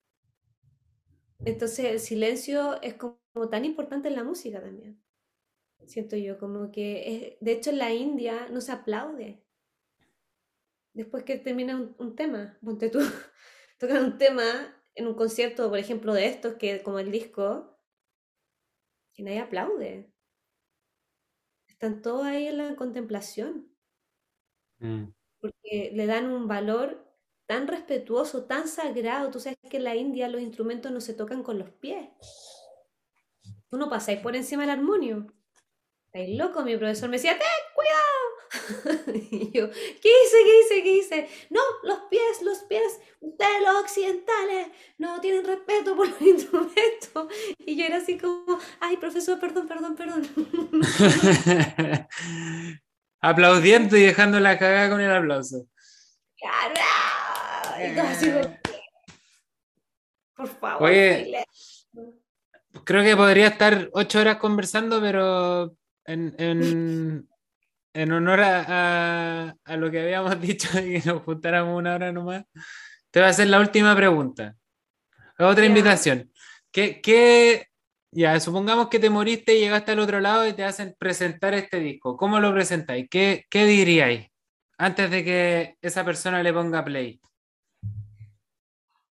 Entonces el silencio es como tan importante en la música también. Siento yo, como que, es- de hecho en la India no se aplaude después que termina un, un tema. Ponte tú, tocan un tema en un concierto, por ejemplo, de estos, que como el disco, que nadie aplaude. Están todos ahí en la contemplación, mm. porque le dan un valor tan respetuoso, tan sagrado. Tú sabes que en la India los instrumentos no se tocan con los pies. Tú no pasáis por encima del armonio. Estáis loco, mi profesor me decía, ¡ten cuidado! Y yo, ¿qué hice? ¿Qué hice? ¿Qué hice? No, los pies, los pies, ustedes los occidentales no tienen respeto por los instrumentos. Y yo era así como, ay, profesor, perdón, perdón, perdón. Aplaudiendo y dejando la cagada con el aplauso. Y todo así como, por favor, Oye, creo que podría estar ocho horas conversando, pero en, en- en honor a, a- a lo que habíamos dicho de que nos juntáramos una hora nomás, te voy a hacer la última pregunta. Otra Ya. invitación. ¿Qué, qué- ya, supongamos que te moriste y llegaste al otro lado y te hacen presentar este disco. ¿Cómo lo presentáis? ¿Qué, qué diríais antes de que esa persona le ponga play?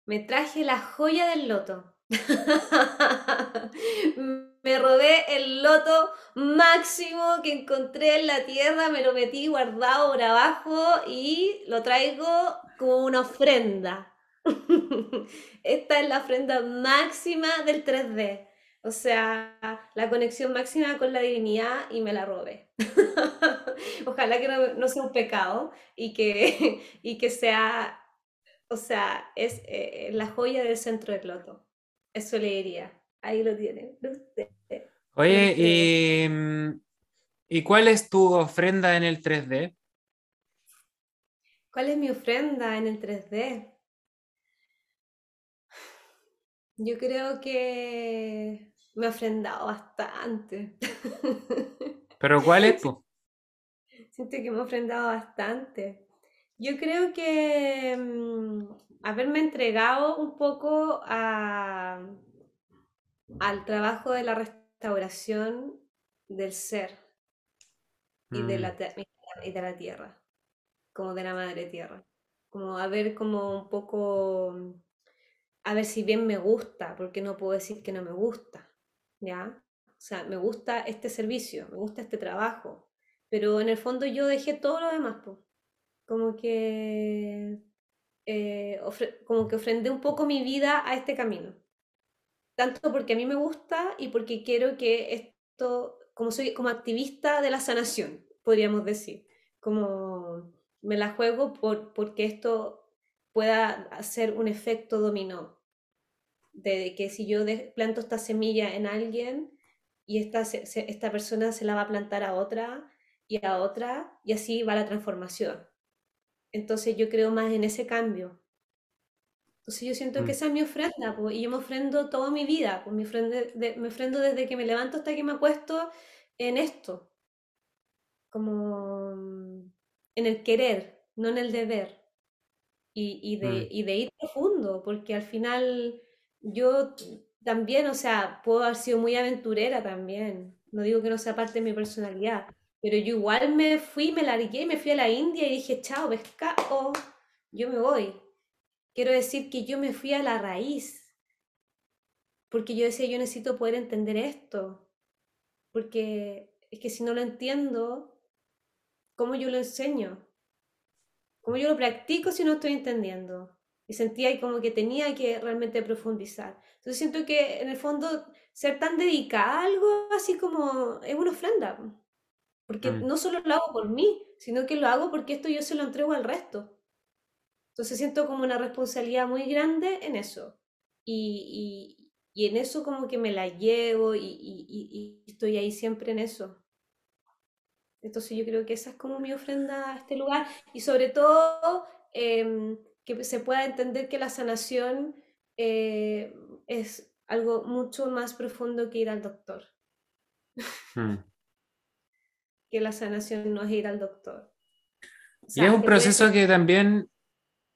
Me traje la joya del loto. Me robé el loto máximo que encontré en la tierra, me lo metí guardado por abajo y lo traigo como una ofrenda. Esta es la ofrenda máxima del 3D. O sea, la conexión máxima con la divinidad y me la robé. Ojalá que no, sea un pecado y que, y que sea o sea, es eh, la joya del centro del loto. Eso le diría. Ahí lo tienen. Oye, y, mm, ¿y cuál es tu ofrenda en el 3D? ¿cuál es mi ofrenda en el 3D? Yo creo que me he ofrendado bastante. ¿Pero cuál es, po? Siento que me he ofrendado bastante. Yo creo que mm, haberme entregado un poco a, al trabajo de la restauración del ser y de Mm, la, y de la tierra, como de la madre tierra. Como a ver como un poco, a ver si bien me gusta, porque no puedo decir que no me gusta, ¿ya? O sea, me gusta este servicio, me gusta este trabajo, pero en el fondo yo dejé todo lo demás, po. Como que eh, como que ofrendé un poco mi vida a este camino. Tanto porque a mí me gusta y porque quiero que esto, como soy como activista de la sanación, podríamos decir, como me la juego por, porque esto pueda hacer un efecto dominó. De que si yo planto esta semilla en alguien y esta, esta persona se la va a plantar a otra y a otra y así va la transformación. Entonces yo creo más en ese cambio. Entonces yo siento que mm. esa es mi ofrenda, y yo me ofrendo toda mi vida, pues me ofrendo, desde que me levanto hasta que me acuesto en esto, como en el querer, no en el deber, y, de, mm. y de ir profundo, porque al final yo también, o sea, puedo haber sido muy aventurera también, no digo que no sea parte de mi personalidad, pero yo igual me fui, me largué, me fui a la India y dije, chao, pescado, yo me voy. Quiero decir que yo me fui a la raíz, porque yo decía, yo necesito poder entender esto, porque es que si no lo entiendo, ¿cómo yo lo enseño? ¿Cómo yo lo practico si no estoy entendiendo? Y sentía como que tenía que realmente profundizar. Entonces siento que en el fondo ser tan dedicada a algo así como es una ofrenda. Porque mm. no solo lo hago por mí, sino que lo hago porque esto yo se lo entrego al resto. Entonces siento como una responsabilidad muy grande en eso. Y, y, en eso como que me la llevo y, y, estoy ahí siempre en eso. Entonces yo creo que esa es como mi ofrenda a este lugar. Y sobre todo em, que se pueda entender que la sanación eh, es algo mucho más profundo que ir al doctor. Hmm que la sanación no es ir al doctor. y es un proceso que también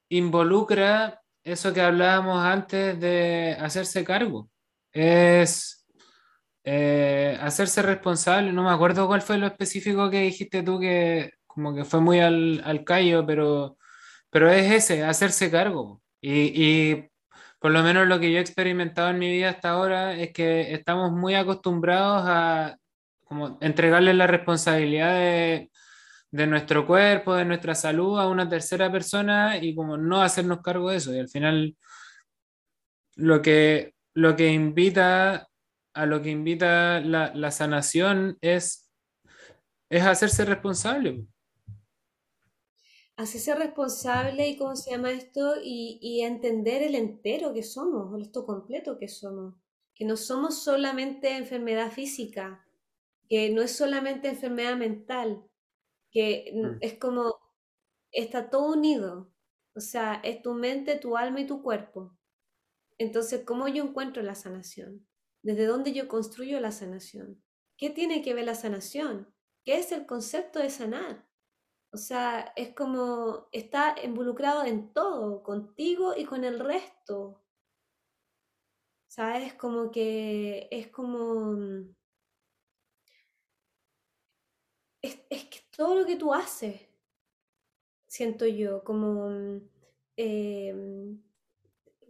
involucra eso que hablábamos antes de hacerse cargo. Es eh, hacerse responsable. No me acuerdo cuál fue lo específico que dijiste tú, que como que fue muy al, al callo, pero, pero es ese, hacerse cargo. Y, y por lo menos lo que yo he experimentado en mi vida hasta ahora es que estamos muy acostumbrados a como entregarle la responsabilidad de, de, nuestro cuerpo, de nuestra salud a una tercera persona y como no hacernos cargo de eso. Y al final lo que, lo que invita a lo que invita la, sanación es, es hacerse responsable. Hacerse responsable y cómo se llama esto y, y entender el entero que somos, esto completo que somos, que no somos solamente enfermedad física, que no es solamente enfermedad mental, que mm. es como, está todo unido, o sea, es tu mente, tu alma y tu cuerpo. Entonces, ¿cómo yo encuentro la sanación? ¿Desde dónde yo construyo la sanación? ¿Qué tiene que ver la sanación? ¿Qué es el concepto de sanar? O sea, es como está involucrado en todo, contigo y con el resto. ¿Sabes? Como que es como mm, es, que todo lo que tú haces, siento yo, como mm, em,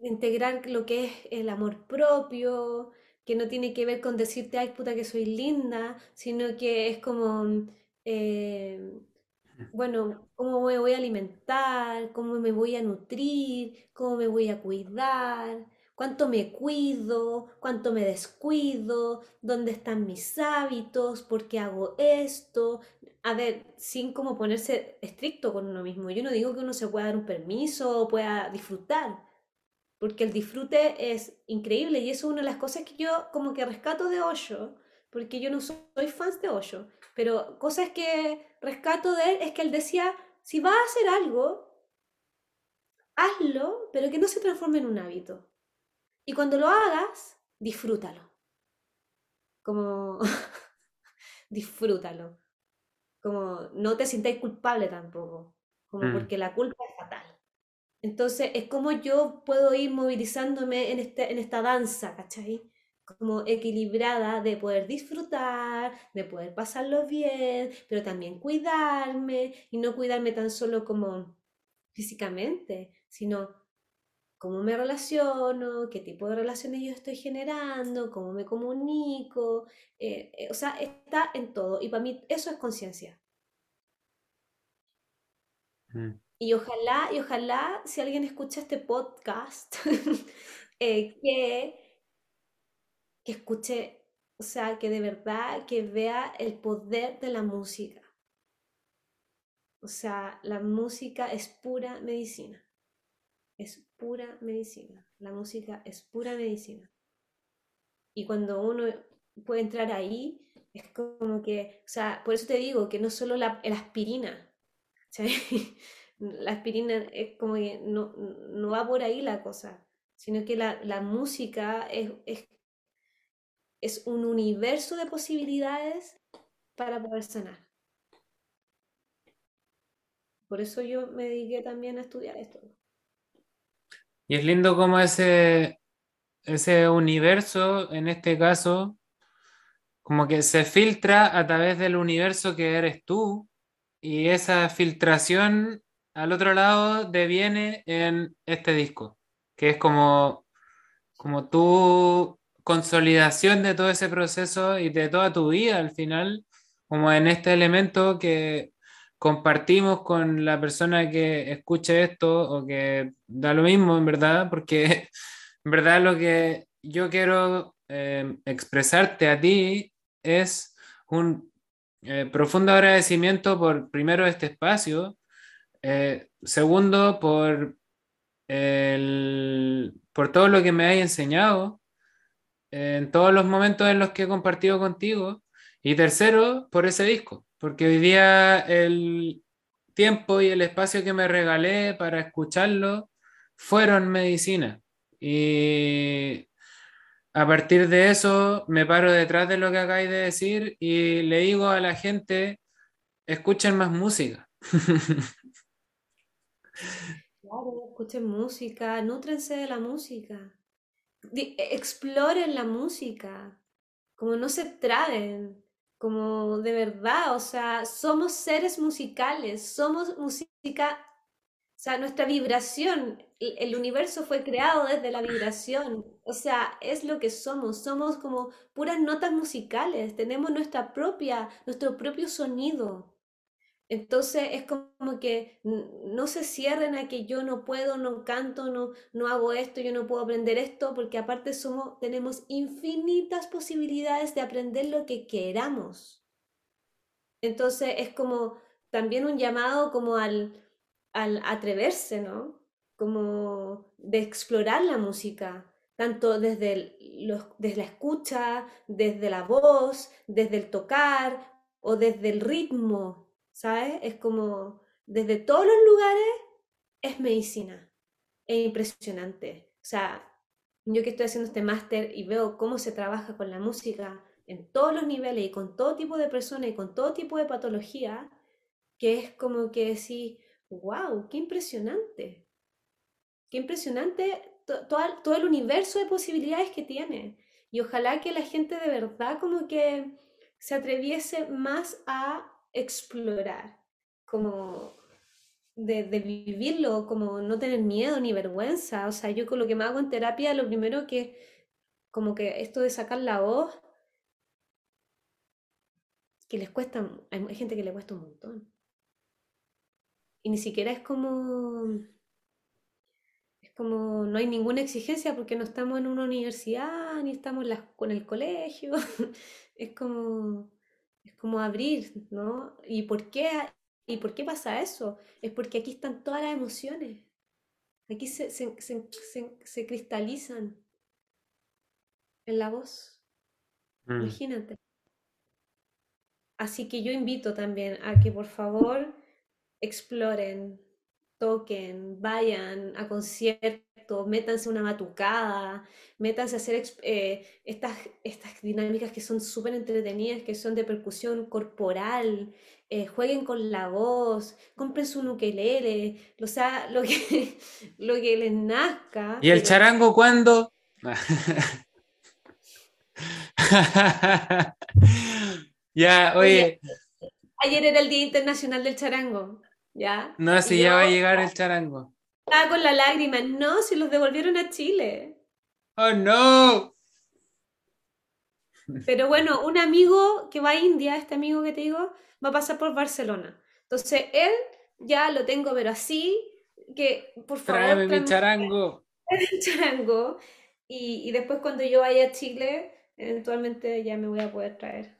integrar lo que es el amor propio, que no tiene que ver con decirte, ay puta que soy linda, sino que es como, mm, em, bueno, cómo me voy a alimentar, cómo me voy a nutrir, cómo me voy a cuidar, cuánto me cuido, cuánto me descuido, dónde están mis hábitos, por qué hago esto. A ver, sin como ponerse estricto con uno mismo. Yo no digo que uno se pueda dar un permiso o pueda disfrutar, porque el disfrute es increíble y eso es una de las cosas que yo como que rescato de Osho, porque yo no soy fan de Osho, pero cosas que rescato de él es que él decía, si vas a hacer algo, hazlo, pero que no se transforme en un hábito. Y cuando lo hagas, disfrútalo. Como, disfrútalo. Como, no te sientas culpable tampoco. Como mm. porque la culpa es fatal. Entonces, es como yo puedo ir movilizándome en, este, en esta danza, ¿cachai? Como equilibrada de poder disfrutar, de poder pasarlo bien, pero también cuidarme y no cuidarme tan solo como físicamente, sino cómo me relaciono, qué tipo de relaciones yo estoy generando, cómo me comunico, eh, eh, o sea, está en todo y para mí eso es conciencia. Mm. Y ojalá, y ojalá, si alguien escucha este podcast, eh, que, que escuche, o sea, que de verdad, que vea el poder de la música. O sea, la música es pura medicina. Es pura medicina. La música es pura medicina. Y cuando uno puede entrar ahí, es como que, o sea, por eso te digo que no solo la, aspirina, la aspirina es como que no, no, va por ahí la cosa, sino que la, la música es, es, es un universo de posibilidades para poder sanar. Por eso yo me dediqué también a estudiar esto. Y es lindo como ese, ese universo, en este caso, como que se filtra a través del universo que eres tú y esa filtración al otro lado deviene en este disco, que es como, como tu consolidación de todo ese proceso y de toda tu vida al final, como en este elemento que compartimos con la persona que escuche esto o que da lo mismo en verdad, porque en verdad lo que yo quiero eh, expresarte a ti es un eh, profundo agradecimiento por, primero, este espacio, eh, segundo, por, el, por todo lo que me has enseñado en todos los momentos en los que he compartido contigo, y tercero, por ese disco, porque hoy día el tiempo y el espacio que me regalé para escucharlo fueron medicina. Y a partir de eso me paro detrás de lo que acabáis de decir y le digo a la gente, escuchen más música. Claro, escuchen música, nútrense de la música, exploren la música, como no se traen, como de verdad, o sea, somos seres musicales, somos música o sea, nuestra vibración, el universo fue creado desde la vibración. O sea, es lo que somos. Somos como puras notas musicales. Tenemos nuestra propia, nuestro propio sonido. Entonces es como que no se cierren a que yo no puedo, no canto, no, no hago esto, yo no puedo aprender esto, porque aparte somos, tenemos infinitas posibilidades de aprender lo que queramos. Entonces es como también un llamado como al, al atreverse, ¿no? Como de explorar la música, tanto desde, desde la escucha, desde la voz, desde el tocar o desde el ritmo, ¿sabes? Es como desde todos los lugares es medicina. Es impresionante. O sea, yo que estoy haciendo este máster y veo cómo se trabaja con la música en todos los niveles y con todo tipo de personas y con todo tipo de patología, que es como que si wow, qué impresionante. Qué impresionante todo, el universo de posibilidades que tiene. Y ojalá que la gente de verdad como que se atreviese más a explorar, como de, vivirlo, como no tener miedo ni vergüenza. O sea, yo con lo que me hago en terapia, lo primero que, como que esto de sacar la voz, que les cuesta, hay gente que le cuesta un montón. Y ni siquiera es como, es como, no hay ninguna exigencia porque no estamos en una universidad, ni estamos con el colegio. es como, es como abrir, ¿no? ¿Y por qué, y por qué pasa eso? Es porque aquí están todas las emociones. Aquí se, se, cristalizan en la voz. Mm. Imagínate. Así que yo invito también a que por favor exploren, toquen, vayan a conciertos, métanse una batucada, métanse a hacer eh, estas, estas dinámicas que son súper entretenidas, que son de percusión corporal, eh, jueguen con la voz, compren su ukelele, o sea, lo que, lo que les nazca. ¿Y el charango cuándo? ya, oye. Ayer era el Día Internacional del Charango. ¿ya? No, si ya va a llegar el charango. Estaba con la lágrima, no, si los devolvieron a Chile. ¡Oh, no! Pero bueno, un amigo que va a India, este amigo que te digo, va a pasar por Barcelona. Entonces, él ya lo tengo, pero así, que por favor... Tráeme mi charango. un charango. Y, y después cuando yo vaya a Chile, eventualmente ya me voy a poder traer.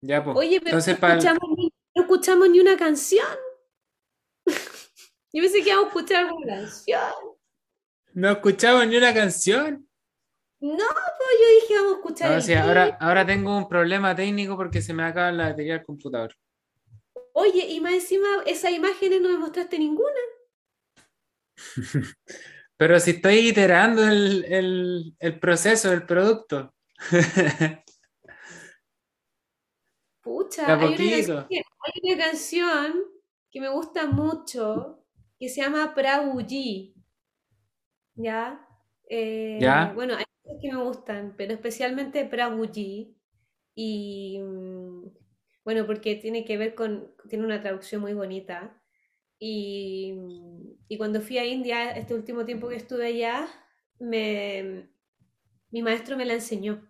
Ya, pues. Oye, pero Entonces, no, pa'l- escuchamos ni, no escuchamos ni una canción. Yo pensé que íbamos a escuchar alguna canción. no escuchamos ni una canción. No, pues yo dije vamos a escuchar No, el sí, ahora, ahora tengo un problema técnico porque se me acaba la batería del computador. Oye, y más encima esas imágenes no me mostraste ninguna. Pero si estoy iterando el, el- el proceso del producto. Pucha, hay una, canción, hay una canción que me gusta mucho que se llama Prabuji. ¿Ya? Eh, ¿Ya? Bueno, hay cosas que me gustan, pero especialmente Prabuji. Y mm, bueno, porque tiene que ver con, tiene una traducción muy bonita. Y, mm, y cuando fui a India, este último tiempo que estuve allá, me, mi maestro me la enseñó.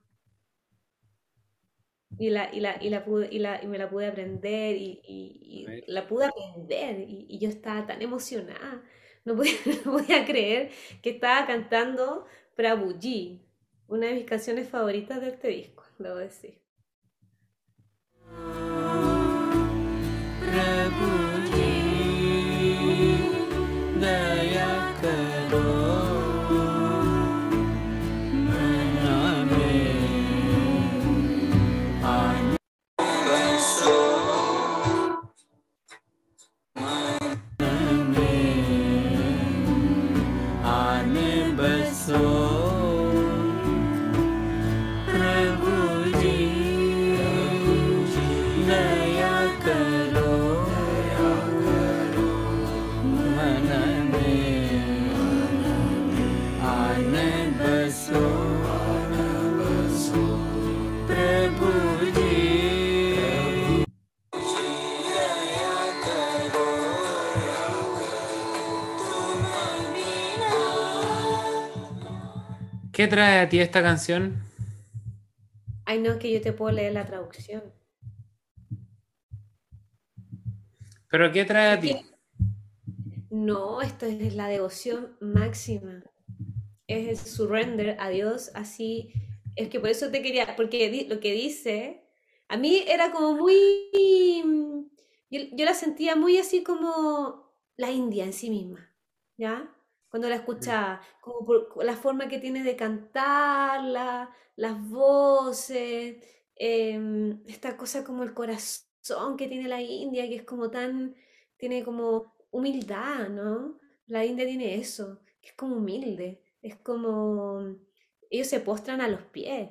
Y, la, y, la, y, la pude, y, la, y me la pude aprender y, y- la pude aprender y, y yo estaba tan emocionada. No podía, no podía creer que estaba cantando Prabhuji, una de mis canciones favoritas de este disco, debo decir. ¿Qué trae a ti esta canción? Ay, no, es que yo te puedo leer la traducción. ¿Pero qué trae a ti? no, esto es la devoción máxima. Es el surrender a Dios, así. Es que por eso te quería, porque lo que dice, a mí era como muy, yo, yo la sentía muy así como la India en sí misma, ¿ya? Cuando la escuchaba, como por la forma que tiene de cantarla, las voces, em, esta cosa como el corazón que tiene la India, que es como tan, tiene como humildad, ¿no? La India tiene eso, que es como humilde, es como, ellos se postran a los pies,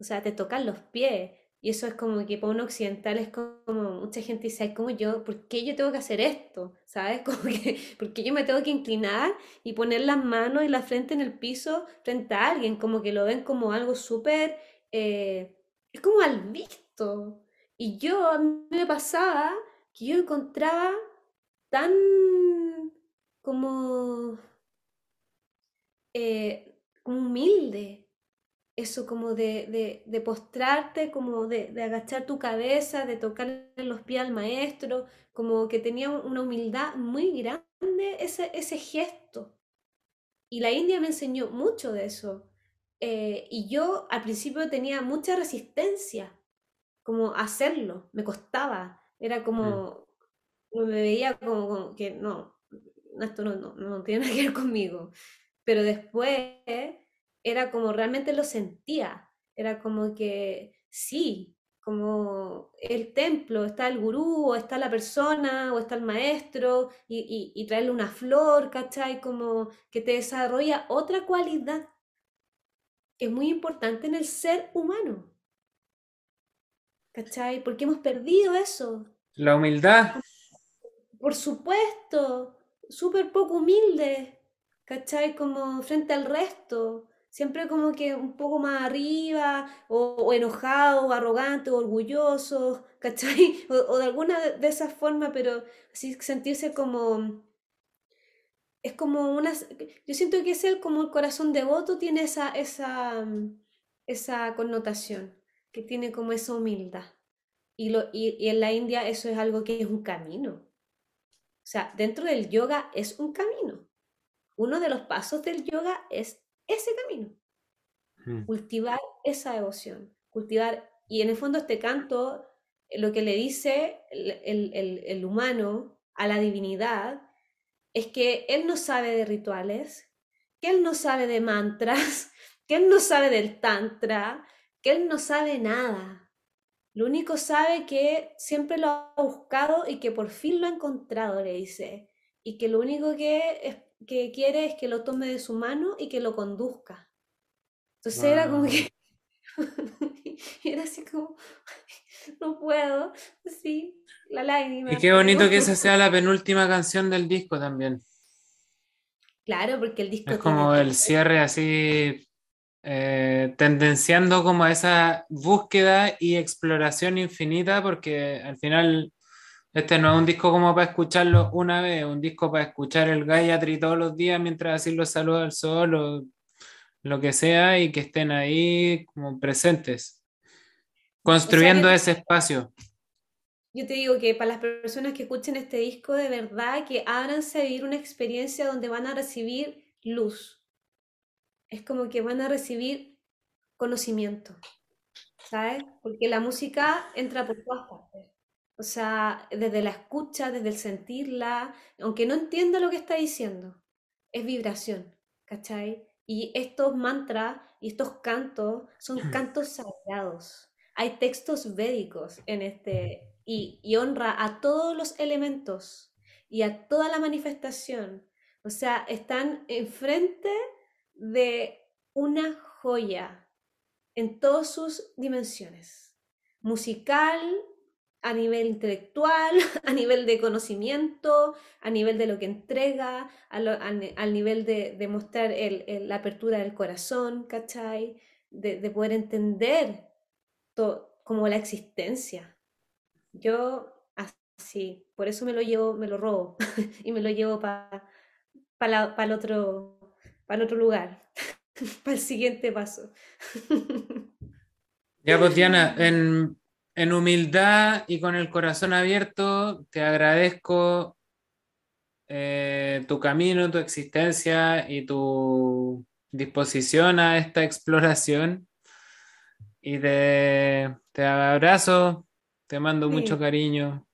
o sea, te tocan los pies. Y eso es como que para un occidental es como mucha gente dice, ay, ¿cómo yo? ¿Por qué yo tengo que hacer esto? ¿Sabes? Como que, ¿por qué yo me tengo que inclinar y poner las manos y la frente en el piso frente a alguien? Como que lo ven como algo súper, eh, es como al visto. Y yo, a mí me pasaba que yo encontraba tan como, eh, humilde eso como de, de, de postrarte, como de, de agachar tu cabeza, de tocarle los pies al maestro, como que tenía una humildad muy grande ese, ese gesto. Y la India me enseñó mucho de eso. Eh, y yo al principio tenía mucha resistencia, como hacerlo, me costaba. Era Mm. como, me veía como, como que no, no, esto no, no, no tiene nada que ver conmigo. Pero después era como realmente lo sentía, era como que sí, como el templo, está el gurú, o está la persona, o está el maestro, y, y, y traerle una flor, ¿cachai? Como que te desarrolla otra cualidad que es muy importante en el ser humano, ¿cachai? Porque hemos perdido eso, La humildad. por supuesto, súper poco humilde, ¿cachai? Como frente al resto, siempre como que un poco más arriba, o, o enojado, o arrogante, o orgulloso, ¿cachai? O, de alguna de, de esas formas, pero así sentirse como, es como una, yo siento que es el, como el corazón devoto tiene esa, esa, mm, esa connotación, que tiene como esa humildad. Y, lo, y, y en la India eso es algo que es un camino. O sea, dentro del yoga es un camino. Uno de los pasos del yoga es ese camino. Mm. Cultivar esa devoción. Cultivar. Y en el fondo este canto, eh, lo que le dice el, el- el- el humano a la divinidad es que él no sabe de rituales, que él no sabe de mantras, que él no sabe del tantra, que él no sabe nada. Lo único sabe que siempre lo ha buscado y que por fin lo ha encontrado, le dice. Y que lo único que, que quiere es que lo tome de su mano y que lo conduzca. Entonces era como Wow. que... era así como... No puedo. Sí, la lágrima. Y qué bonito que esa sea la penúltima canción del disco también. Claro, porque el disco Es como el cierre así, eh, tendenciando como a esa búsqueda y exploración infinita, porque al final este no es un disco como para escucharlo una vez, es un disco para escuchar el Gayatri todos los días mientras así los saluda al sol o lo que sea y que estén ahí como presentes, construyendo que- ese espacio. Yo te digo que para las personas que escuchen este disco, de verdad que ábranse a vivir una experiencia donde van a recibir luz. Es como que van a recibir conocimiento, ¿sabes? Porque la música entra por todas partes. O sea, desde la escucha, desde el sentirla, aunque no entienda lo que está diciendo, es vibración, ¿cachai? Y estos mantras y estos cantos son cantos sagrados. Hay textos védicos en este y, y honra a todos los elementos y a toda la manifestación. O sea, están enfrente de una joya en todas sus dimensiones. Musical, a nivel intelectual, a nivel de conocimiento, a nivel de lo que entrega, a al, ni- al nivel de, de mostrar el- la apertura del corazón, ¿cachai? De, de poder entender como la existencia. Yo así, por eso me lo llevo, me lo robo y me lo llevo para el otro, para el otro lugar, para el siguiente paso. Ya, pues Diana, en, en humildad y con el corazón abierto, te agradezco eh, tu camino, tu existencia y tu disposición a esta exploración. Y te, te abrazo, te mando Sí. mucho cariño.